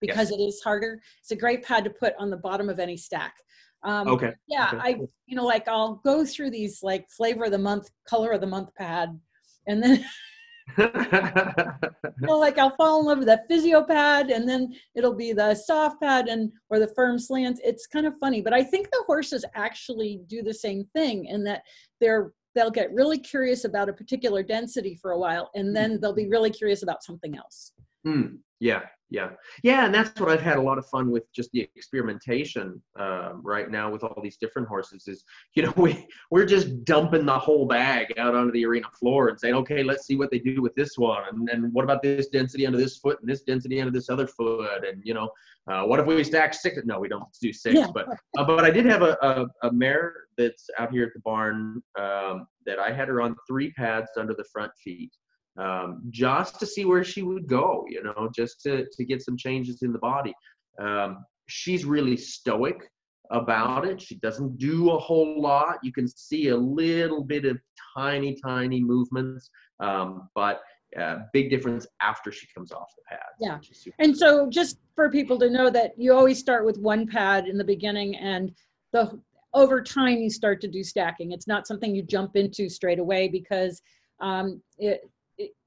S1: because it is harder. It's a great pad to put on the bottom of any stack. Um,
S2: Okay.
S1: yeah
S2: Okay,
S1: i you know like i'll go through these like flavor of the month color of the month pad and then know, like i'll fall in love with that physio pad and then it'll be the soft pad and or the firm slants. It's kind of funny but i think the horses actually do the same thing in that they're they'll get really curious about a particular density for a while and then they'll be really curious about something else.
S2: Hmm. Yeah, yeah, yeah, and that's what I've had a lot of fun with just the experimentation um, right now with all these different horses. Is you know we we're just dumping the whole bag out onto the arena floor and saying, okay, let's see what they do with this one, and then what about this density under this foot and this density under this other foot, and you know, uh, what if we stack six? No, we don't do six,
S1: Yeah.
S2: but uh, but I did have a, a a mare that's out here at the barn um, that I had her on three pads under the front feet um, just to see where she would go, you know, just to, to get some changes in the body. Um, she's really stoic about it. She doesn't do a whole lot. You can see a little bit of tiny, tiny movements, um, but uh, big difference after she comes off the pad.
S1: Yeah. And so just for people to know that you always start with one pad in the beginning and the over time you start to do stacking. It's not something you jump into straight away because um, it, it,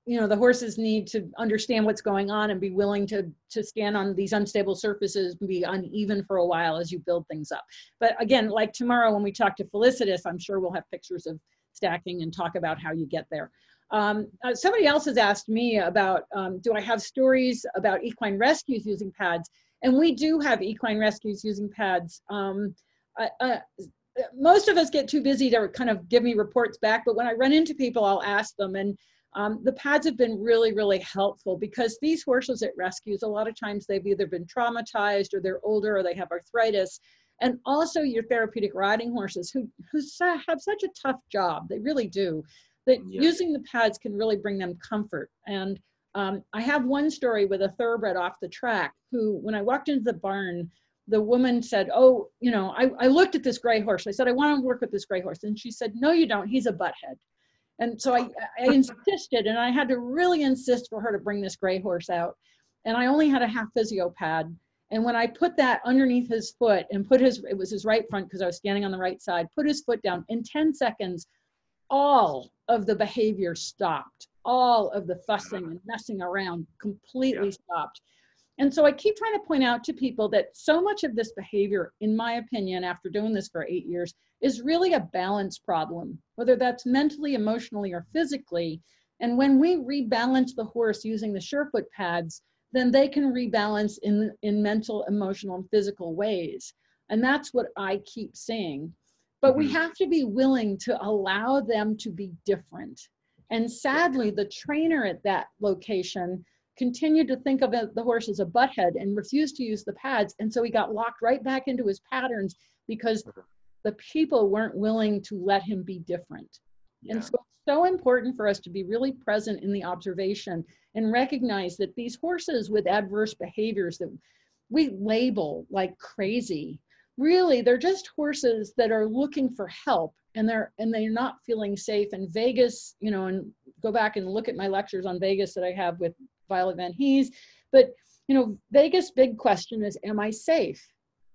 S1: you know the horses need to understand what's going on and be willing to to stand on these unstable surfaces and be uneven for a while as you build things up. But again, like tomorrow when we talk to Felicitas, I'm sure we'll have pictures of stacking and talk about how you get there. Um, uh, somebody else has asked me about, um, do I have stories about equine rescues using pads? And we do have equine rescues using pads. Um, uh, uh, most of us get too busy to kind of give me reports back, but when I run into people, I'll ask them. And um, the pads have been really, really helpful because these horses at rescues, a lot of times they've either been traumatized or they're older or they have arthritis. And also your therapeutic riding horses who, who have such a tough job, they really do that yeah. using the pads can really bring them comfort. And um, I have one story with a thoroughbred off the track who, when I walked into the barn, the woman said, Oh, you know, I, I looked at this gray horse. I said, I want to work with this gray horse. And she said, No, you don't. He's a butthead. And so I, I insisted, and I had to really insist for her to bring this gray horse out. And I only had a half physio pad. And when I put that underneath his foot and put his, it was his right front because I was standing on the right side, put his foot down in 10 seconds, all of the behavior stopped. All of the fussing and messing around completely yeah. stopped. And so I keep trying to point out to people that so much of this behavior, in my opinion, after doing this for eight years, is really a balance problem, whether that's mentally, emotionally, or physically. And when we rebalance the horse using the Surefoot pads, then they can rebalance in, in mental, emotional, and physical ways. And that's what I keep saying. But we mm-hmm. have to be willing to allow them to be different. And sadly, the trainer at that location continued to think of the horse as a butthead and refused to use the pads. And so he got locked right back into his patterns because mm-hmm. the people weren't willing to let him be different. Yeah. And so it's so important for us to be really present in the observation and recognize that these horses with adverse behaviors that we label like crazy really they're just horses that are looking for help and they're and they're not feeling safe and vagus you know and go back and look at my lectures on vagus that i have with violet van hees. But you know vagus big question is am i safe?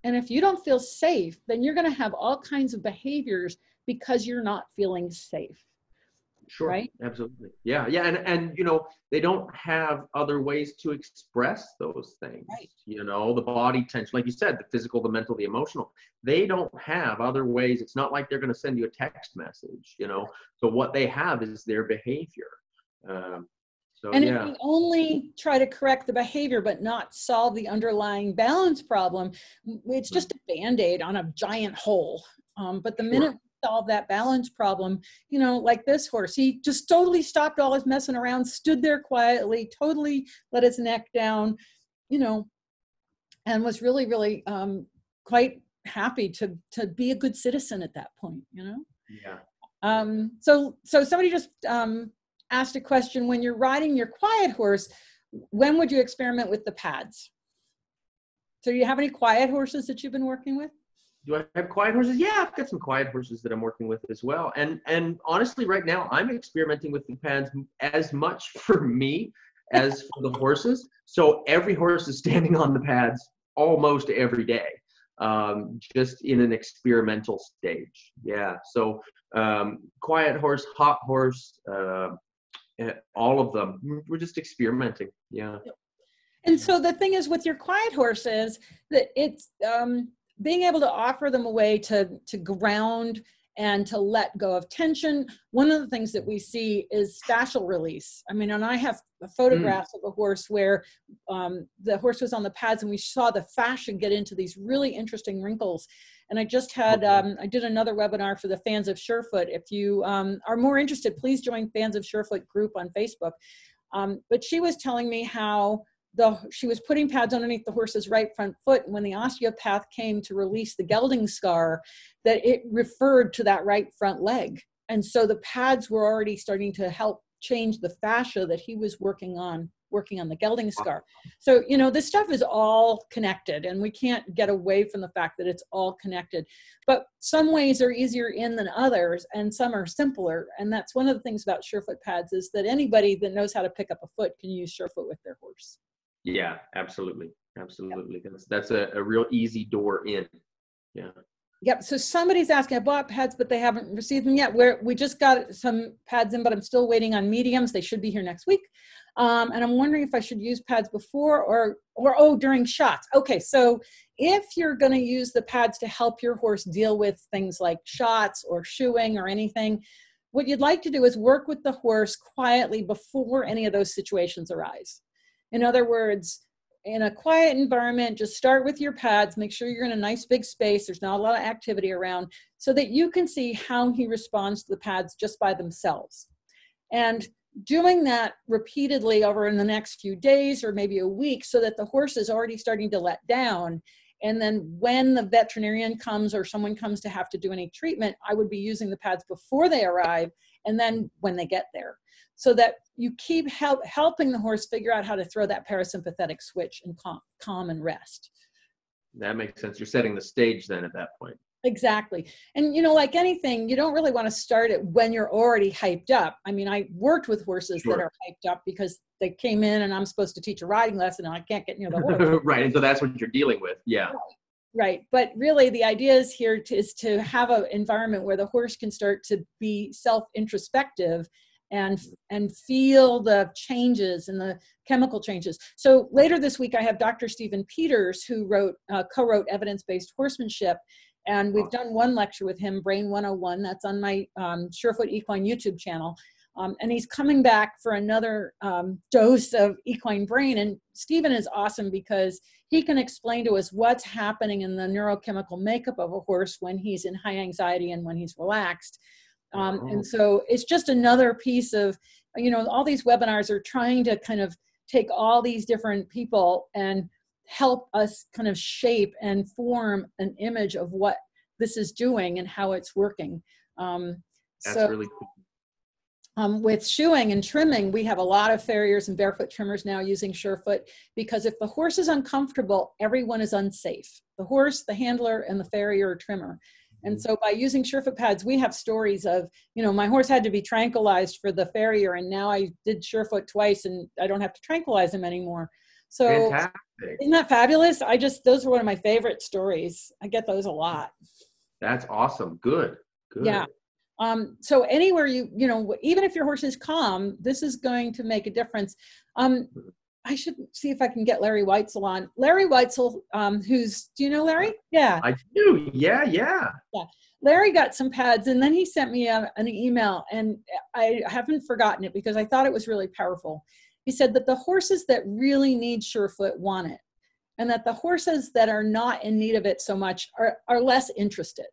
S1: And if you don't feel safe then you're going to have all kinds of behaviors because you're not feeling safe
S2: Sure. Right? Absolutely. Yeah. Yeah. And and you know, they don't have other ways to express those things. Right. You know, the body tension, like you said, the physical, the mental, the emotional. They don't have other ways. It's not like they're going to send you a text message, you know. So what they have is their behavior. Um, so,
S1: and
S2: yeah.
S1: if we only try to correct the behavior but not solve the underlying balance problem, it's just a band aid on a giant hole. Um, but the minute solve that balance problem, you know, like this horse. He just totally stopped all his messing around, stood there quietly, totally let his neck down, you know, and was really, really um, quite happy to to be a good citizen at that point, you know.
S2: Yeah.
S1: Um, so so somebody just um, asked a question: When you're riding your quiet horse, when would you experiment with the pads? So do you have any quiet horses that you've been working with?
S2: Do I have quiet horses? Yeah, I've got some quiet horses that I'm working with as well. And and honestly, right now I'm experimenting with the pads as much for me as for the horses. So every horse is standing on the pads almost every day, um, just in an experimental stage. Yeah. So um, quiet horse, hot horse, uh, all of them. We're just experimenting. Yeah.
S1: And so the thing is with your quiet horses that it's um, being able to offer them a way to to ground and to let go of tension. One of the things that we see is fascial release. I mean, and I have photographs mm. of a horse where um, the horse was on the pads and we saw the fascia get into these really interesting wrinkles. And I just had, um, I did another webinar for the fans of Surefoot. If you um, are more interested, please join Fans of Surefoot group on Facebook. Um, but she was telling me how the, she was putting pads underneath the horse's right front foot. And when the osteopath came to release the gelding scar, that it referred to that right front leg. And so the pads were already starting to help change the fascia that he was working on working on the gelding scar. So, you know, this stuff is all connected and we can't get away from the fact that it's all connected. But some ways are easier in than others and some are simpler. And that's one of the things about Surefoot pads is that anybody that knows how to pick up a foot can use Surefoot with their horse.
S2: Yeah, absolutely. Absolutely. That's, that's a, a real easy door in. Yeah.
S1: Yep. So somebody's asking, I bought pads, but they haven't received them yet. Where we just got some pads in, but I'm still waiting on mediums. They should be here next week. Um, and I'm wondering if I should use pads before or or oh during shots. Okay, so if you're going to use the pads to help your horse deal with things like shots or shoeing or anything, what you'd like to do is work with the horse quietly before any of those situations arise. In other words, in a quiet environment, just start with your pads, make sure you're in a nice big space, there's not a lot of activity around, so that you can see how he responds to the pads just by themselves. And doing that repeatedly over in the next few days or maybe a week so that the horse is already starting to let down. And then when the veterinarian comes or someone comes to have to do any treatment, I would be using the pads before they arrive and then when they get there so that you keep help, helping the horse figure out how to throw that parasympathetic switch and calm, calm and rest.
S2: That makes sense. You're setting the stage then at that point.
S1: Exactly. And you know, like anything, you don't really want to start it when you're already hyped up. I mean, I worked with horses sure. that are hyped up because they came in and I'm supposed to teach a riding lesson and I can't get near the horse.
S2: right. And so that's what you're dealing with. Yeah.
S1: Right. right. But really the idea is here to, is to have an environment where the horse can start to be self introspective and and feel the changes and the chemical changes. So later this week, I have Dr. Stephen Peters, who wrote uh, co-wrote evidence-based horsemanship, and we've done one lecture with him, Brain 101. That's on my um, Surefoot Equine YouTube channel. Um, and he's coming back for another um, dose of equine brain. And Stephen is awesome because he can explain to us what's happening in the neurochemical makeup of a horse when he's in high anxiety and when he's relaxed. Um, and so it's just another piece of, you know, all these webinars are trying to kind of take all these different people and help us kind of shape and form an image of what this is doing and how it's working. Um,
S2: That's so, really cool.
S1: Um, with shoeing and trimming, we have a lot of farriers and barefoot trimmers now using Surefoot because if the horse is uncomfortable, everyone is unsafe. The horse, the handler, and the farrier or trimmer. And so by using Surefoot pads, we have stories of, you know, my horse had to be tranquilized for the farrier and now I did Surefoot twice and I don't have to tranquilize him anymore. So Fantastic. isn't that fabulous? I just, those are one of my favorite stories. I get those a lot.
S2: That's awesome. Good. Good.
S1: Yeah. Um, so anywhere you, you know, even if your horse is calm, this is going to make a difference. Um, I should see if I can get Larry Weitzel on. Larry Weitzel, um, who's, do you know Larry? Yeah.
S2: I do. Yeah, yeah.
S1: Yeah. Larry got some pads and then he sent me a, an email and I haven't forgotten it because I thought it was really powerful. He said that the horses that really need Surefoot want it and that the horses that are not in need of it so much are, are less interested.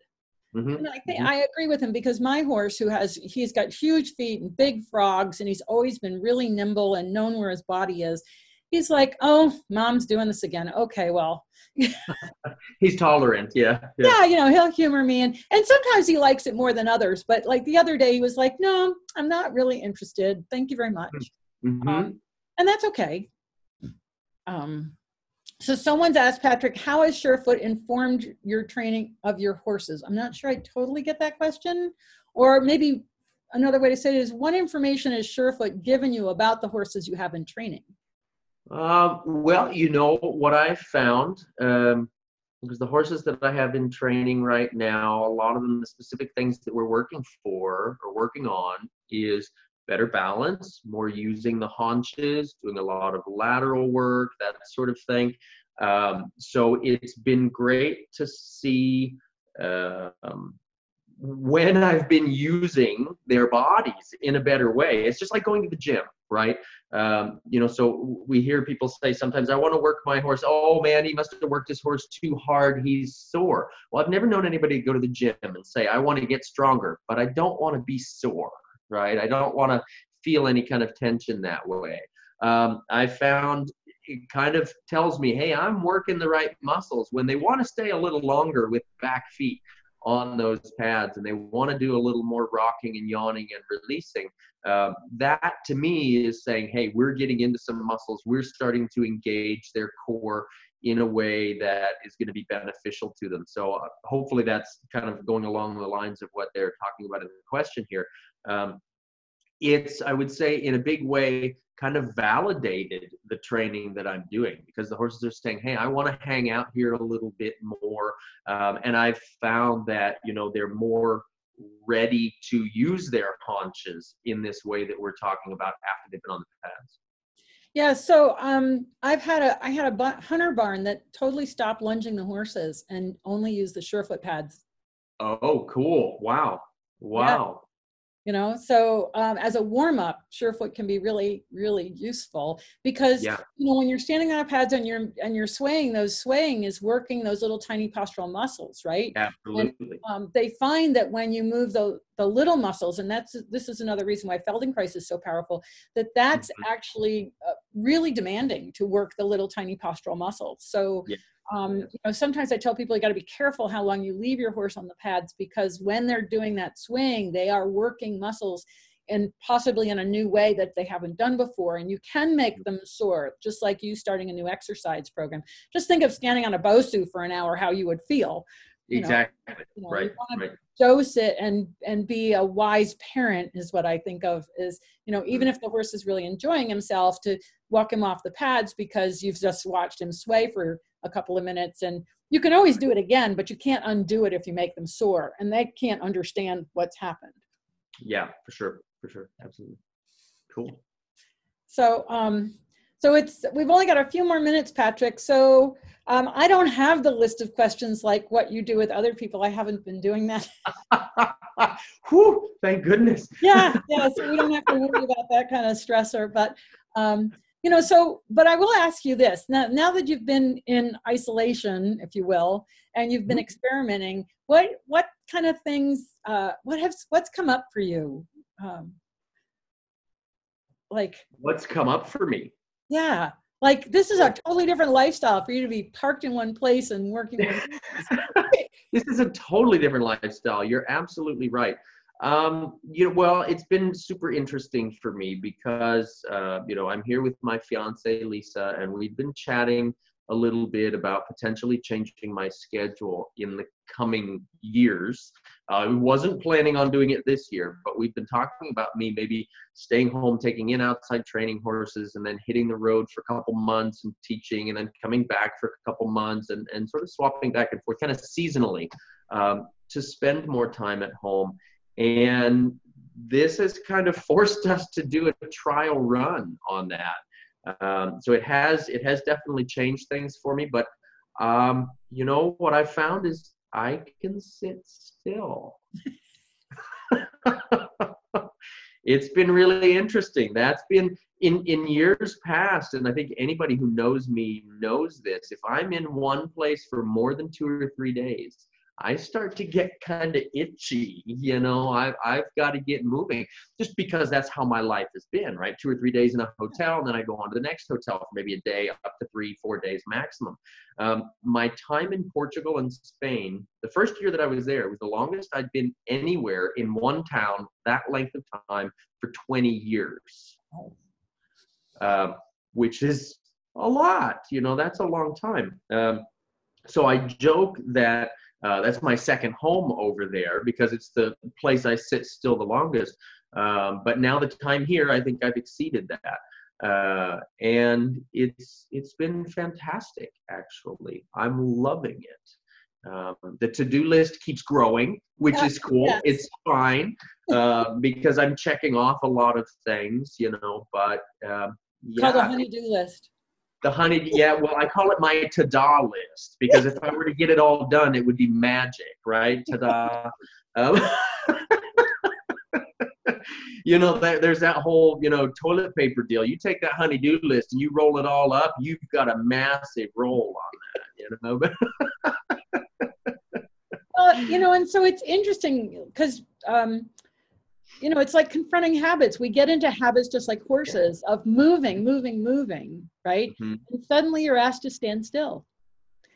S1: Mm-hmm. And I think mm-hmm. I agree with him because my horse, who has he's got huge feet and big frogs, and he's always been really nimble and known where his body is. He's like, oh, mom's doing this again. Okay, well.
S2: he's tolerant, yeah,
S1: yeah. Yeah, you know, he'll humor me, and and sometimes he likes it more than others. But like the other day, he was like, no, I'm not really interested. Thank you very much. Mm-hmm. Um, and that's okay. Um, so someone's asked Patrick, how has Surefoot informed your training of your horses? I'm not sure I totally get that question. Or maybe another way to say it is, what information has Surefoot given you about the horses you have in training?
S2: Uh, well, you know what I found, um, because the horses that I have in training right now, a lot of them, the specific things that we're working for or working on is better balance, more using the haunches, doing a lot of lateral work, that sort of thing. Um, so it's been great to see uh, um, when I've been using their bodies in a better way. It's just like going to the gym, right? Um, you know, so we hear people say sometimes, I want to work my horse. Oh man, he must have worked his horse too hard. He's sore. Well, I've never known anybody to go to the gym and say, I want to get stronger, but I don't want to be sore right? I don't want to feel any kind of tension that way. Um, I found it kind of tells me, hey, I'm working the right muscles. When they want to stay a little longer with back feet, on those pads and they want to do a little more rocking and yawning and releasing, uh, that to me is saying, hey, we're getting into some muscles. We're starting to engage their core in a way that is going to be beneficial to them. So uh, hopefully that's kind of going along the lines of what they're talking about in the question here. Um, it's, I would say, in a big way, kind of validated the training that I'm doing because the horses are saying, "Hey, I want to hang out here a little bit more," um, and I've found that you know they're more ready to use their haunches in this way that we're talking about after they've been on the pads.
S1: Yeah, so um, I've had a I had a hunter barn that totally stopped lunging the horses and only used the surefoot pads.
S2: Oh, cool! Wow, wow
S1: you know so um, as a warm up surefoot can be really really useful because yeah. you know when you're standing on a pads and you're and you're swaying those swaying is working those little tiny postural muscles right
S2: absolutely and,
S1: um, they find that when you move the the little muscles and that's this is another reason why feldenkrais is so powerful that that's mm-hmm. actually uh, really demanding to work the little tiny postural muscles so yeah. Um, you know, sometimes I tell people you got to be careful how long you leave your horse on the pads because when they're doing that swing, they are working muscles and possibly in a new way that they haven't done before. And you can make them sore, just like you starting a new exercise program. Just think of standing on a Bosu for an hour, how you would feel.
S2: You exactly. Know, you know, right.
S1: right. Dose it and and be a wise parent is what I think of. Is you know even mm-hmm. if the horse is really enjoying himself, to walk him off the pads because you've just watched him sway for a couple of minutes and you can always do it again but you can't undo it if you make them sore and they can't understand what's happened.
S2: Yeah for sure for sure absolutely. Cool.
S1: So um so it's we've only got a few more minutes patrick so um, i don't have the list of questions like what you do with other people. I haven't been doing that.
S2: Whew, thank goodness.
S1: Yeah yeah so we don't have to worry about that kind of stressor but um, you know so but i will ask you this. Now now that you've been in isolation if you will and you've been mm-hmm. experimenting what what kind of things uh what has what's come up for you? Um like
S2: what's come up for me?
S1: Yeah like this is a totally different lifestyle for you to be parked in one place and working
S2: this is a totally different lifestyle. You're absolutely right um, you know, well, it's been super interesting for me because uh, you know I'm here with my fiance Lisa, and we've been chatting a little bit about potentially changing my schedule in the coming years. Uh, I wasn't planning on doing it this year, but we've been talking about me maybe staying home, taking in outside training horses, and then hitting the road for a couple months and teaching, and then coming back for a couple months and, and sort of swapping back and forth, kind of seasonally, um, to spend more time at home and this has kind of forced us to do a trial run on that. Um, so it has it has definitely changed things for me. But um, you know what I found is I can sit still. it's been really interesting. That's been in in years past, and I think anybody who knows me knows this. If I'm in one place for more than two or three days, I start to get kind of itchy. You know, I've, I've got to get moving just because that's how my life has been, right? Two or three days in a hotel, and then I go on to the next hotel for maybe a day, up to three, four days maximum. Um, my time in Portugal and Spain, the first year that I was there, was the longest I'd been anywhere in one town that length of time for 20 years, um, which is a lot. You know, that's a long time. Um, so I joke that uh, that's my second home over there because it's the place I sit still the longest. Um, but now the time here, I think I've exceeded that, uh, and it's it's been fantastic. Actually, I'm loving it. Um, the to-do list keeps growing, which is cool. Yes. It's fine uh, because I'm checking off a lot of things, you know. But um,
S1: yeah. called a honey-do list
S2: the honey yeah well i call it my ta-da list because if i were to get it all done it would be magic right? Ta-da. Um, you know there's that whole you know toilet paper deal. You take that honey-do list and you roll it all up you've got a massive roll on that you
S1: know? Well you know and so it's interesting because um you know it's like confronting habits. We get into habits just like horses of moving moving moving right? Mm-hmm. and suddenly you're asked to stand still.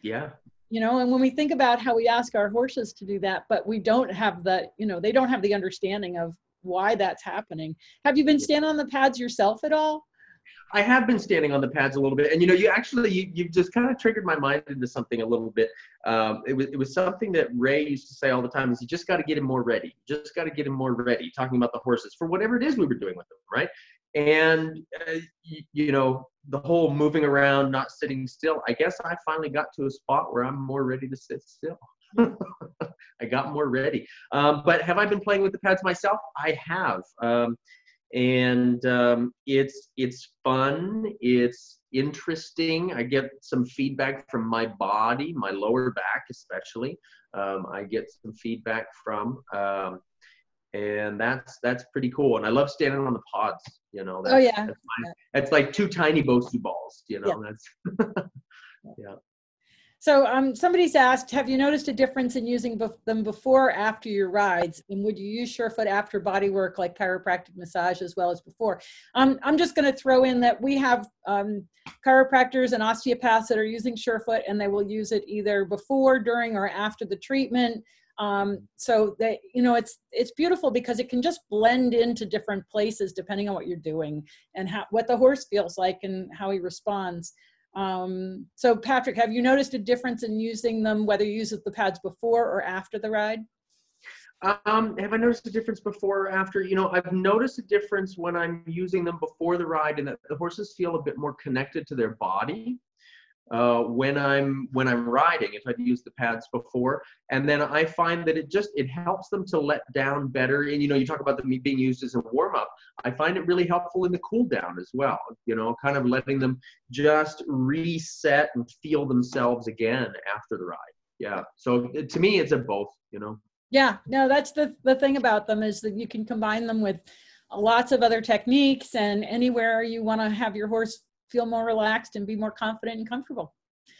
S2: Yeah.
S1: You know and when we think about how we ask our horses to do that but we don't have the you know they don't have the understanding of why that's happening. Have you been standing on the pads yourself at all
S2: I have been standing on the pads a little bit, and you know, you actually you, you just kind of triggered my mind into something a little bit. Um, it was it was something that Ray used to say all the time: is you just got to get him more ready. Just got to get him more ready. Talking about the horses for whatever it is we were doing with them, right? And uh, you, you know, the whole moving around, not sitting still. I guess I finally got to a spot where I'm more ready to sit still. I got more ready. Um, but have I been playing with the pads myself? I have. Um, and um, it's it's fun. It's interesting. I get some feedback from my body, my lower back especially. Um, I get some feedback from, um, and that's that's pretty cool. And I love standing on the pods. You know. That's,
S1: oh yeah.
S2: That's, my, that's like two tiny Bosu balls. You know. Yeah. That's yeah.
S1: So um, somebody's asked, have you noticed a difference in using them before or after your rides? And would you use Surefoot after body work like chiropractic massage as well as before? Um, I'm just going to throw in that we have um, chiropractors and osteopaths that are using Surefoot and they will use it either before, during, or after the treatment. Um, so that you know it's it's beautiful because it can just blend into different places depending on what you're doing and how what the horse feels like and how he responds. Um, so Patrick, have you noticed a difference in using them, whether you use the pads before or after the ride?
S2: Um, have I noticed a difference before or after? You know, I've noticed a difference when I'm using them before the ride and that the horses feel a bit more connected to their body uh, when I'm when I'm riding if I've used the pads before, and then I find that it just it helps them to let down better. And you know, you talk about them being used as a warm up. I find it really helpful in the cool down as well. You know, kind of letting them just reset and feel themselves again after the ride. Yeah. So to me, it's a both. You know.
S1: Yeah. No, that's the the thing about them is that you can combine them with lots of other techniques and anywhere you want to have your horse feel more relaxed and be more confident and comfortable.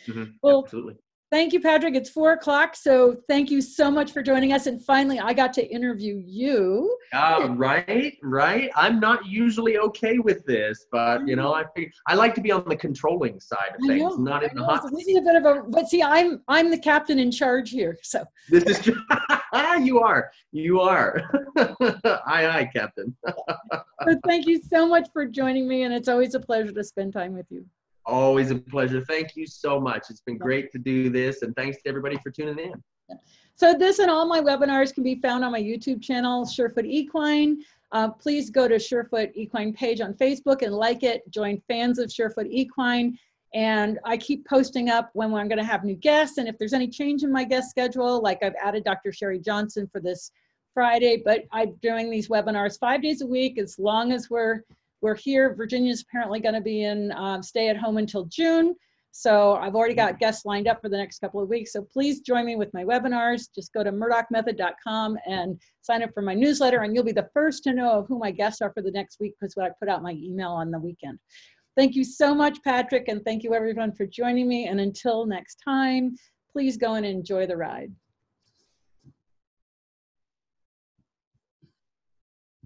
S2: Mm-hmm. Well, Absolutely.
S1: Thank you, Patrick. It's four o'clock, so thank you so much for joining us. And finally, I got to interview you.
S2: Uh, right, right. I'm not usually okay with this, but you know, I I like to be on the controlling side of things, know, not in the hot.
S1: So this is a bit of a, but see, I'm I'm the captain in charge here, so.
S2: This is you are, you are. aye, aye, Captain.
S1: so thank you so much for joining me, and it's always a pleasure to spend time with you.
S2: Always a pleasure. Thank you so much. It's been great to do this, and thanks to everybody for tuning in.
S1: So this and all my webinars can be found on my YouTube channel, Surefoot Equine. Uh, please go to Surefoot Equine page on Facebook and like it. Join fans of Surefoot Equine. And I keep posting up when I'm going to have new guests. And if there's any change in my guest schedule, like I've added Dr. Sherry Johnson for this Friday, but I'm doing these webinars five days a week as long as we're we're here. Virginia's apparently going to be in um, stay at home until June. So I've already got guests lined up for the next couple of weeks. So please join me with my webinars. Just go to murdochmethod.com and sign up for my newsletter, and you'll be the first to know of who my guests are for the next week because I put out my email on the weekend. Thank you so much, Patrick, and thank you everyone for joining me. And until next time, please go and enjoy the ride.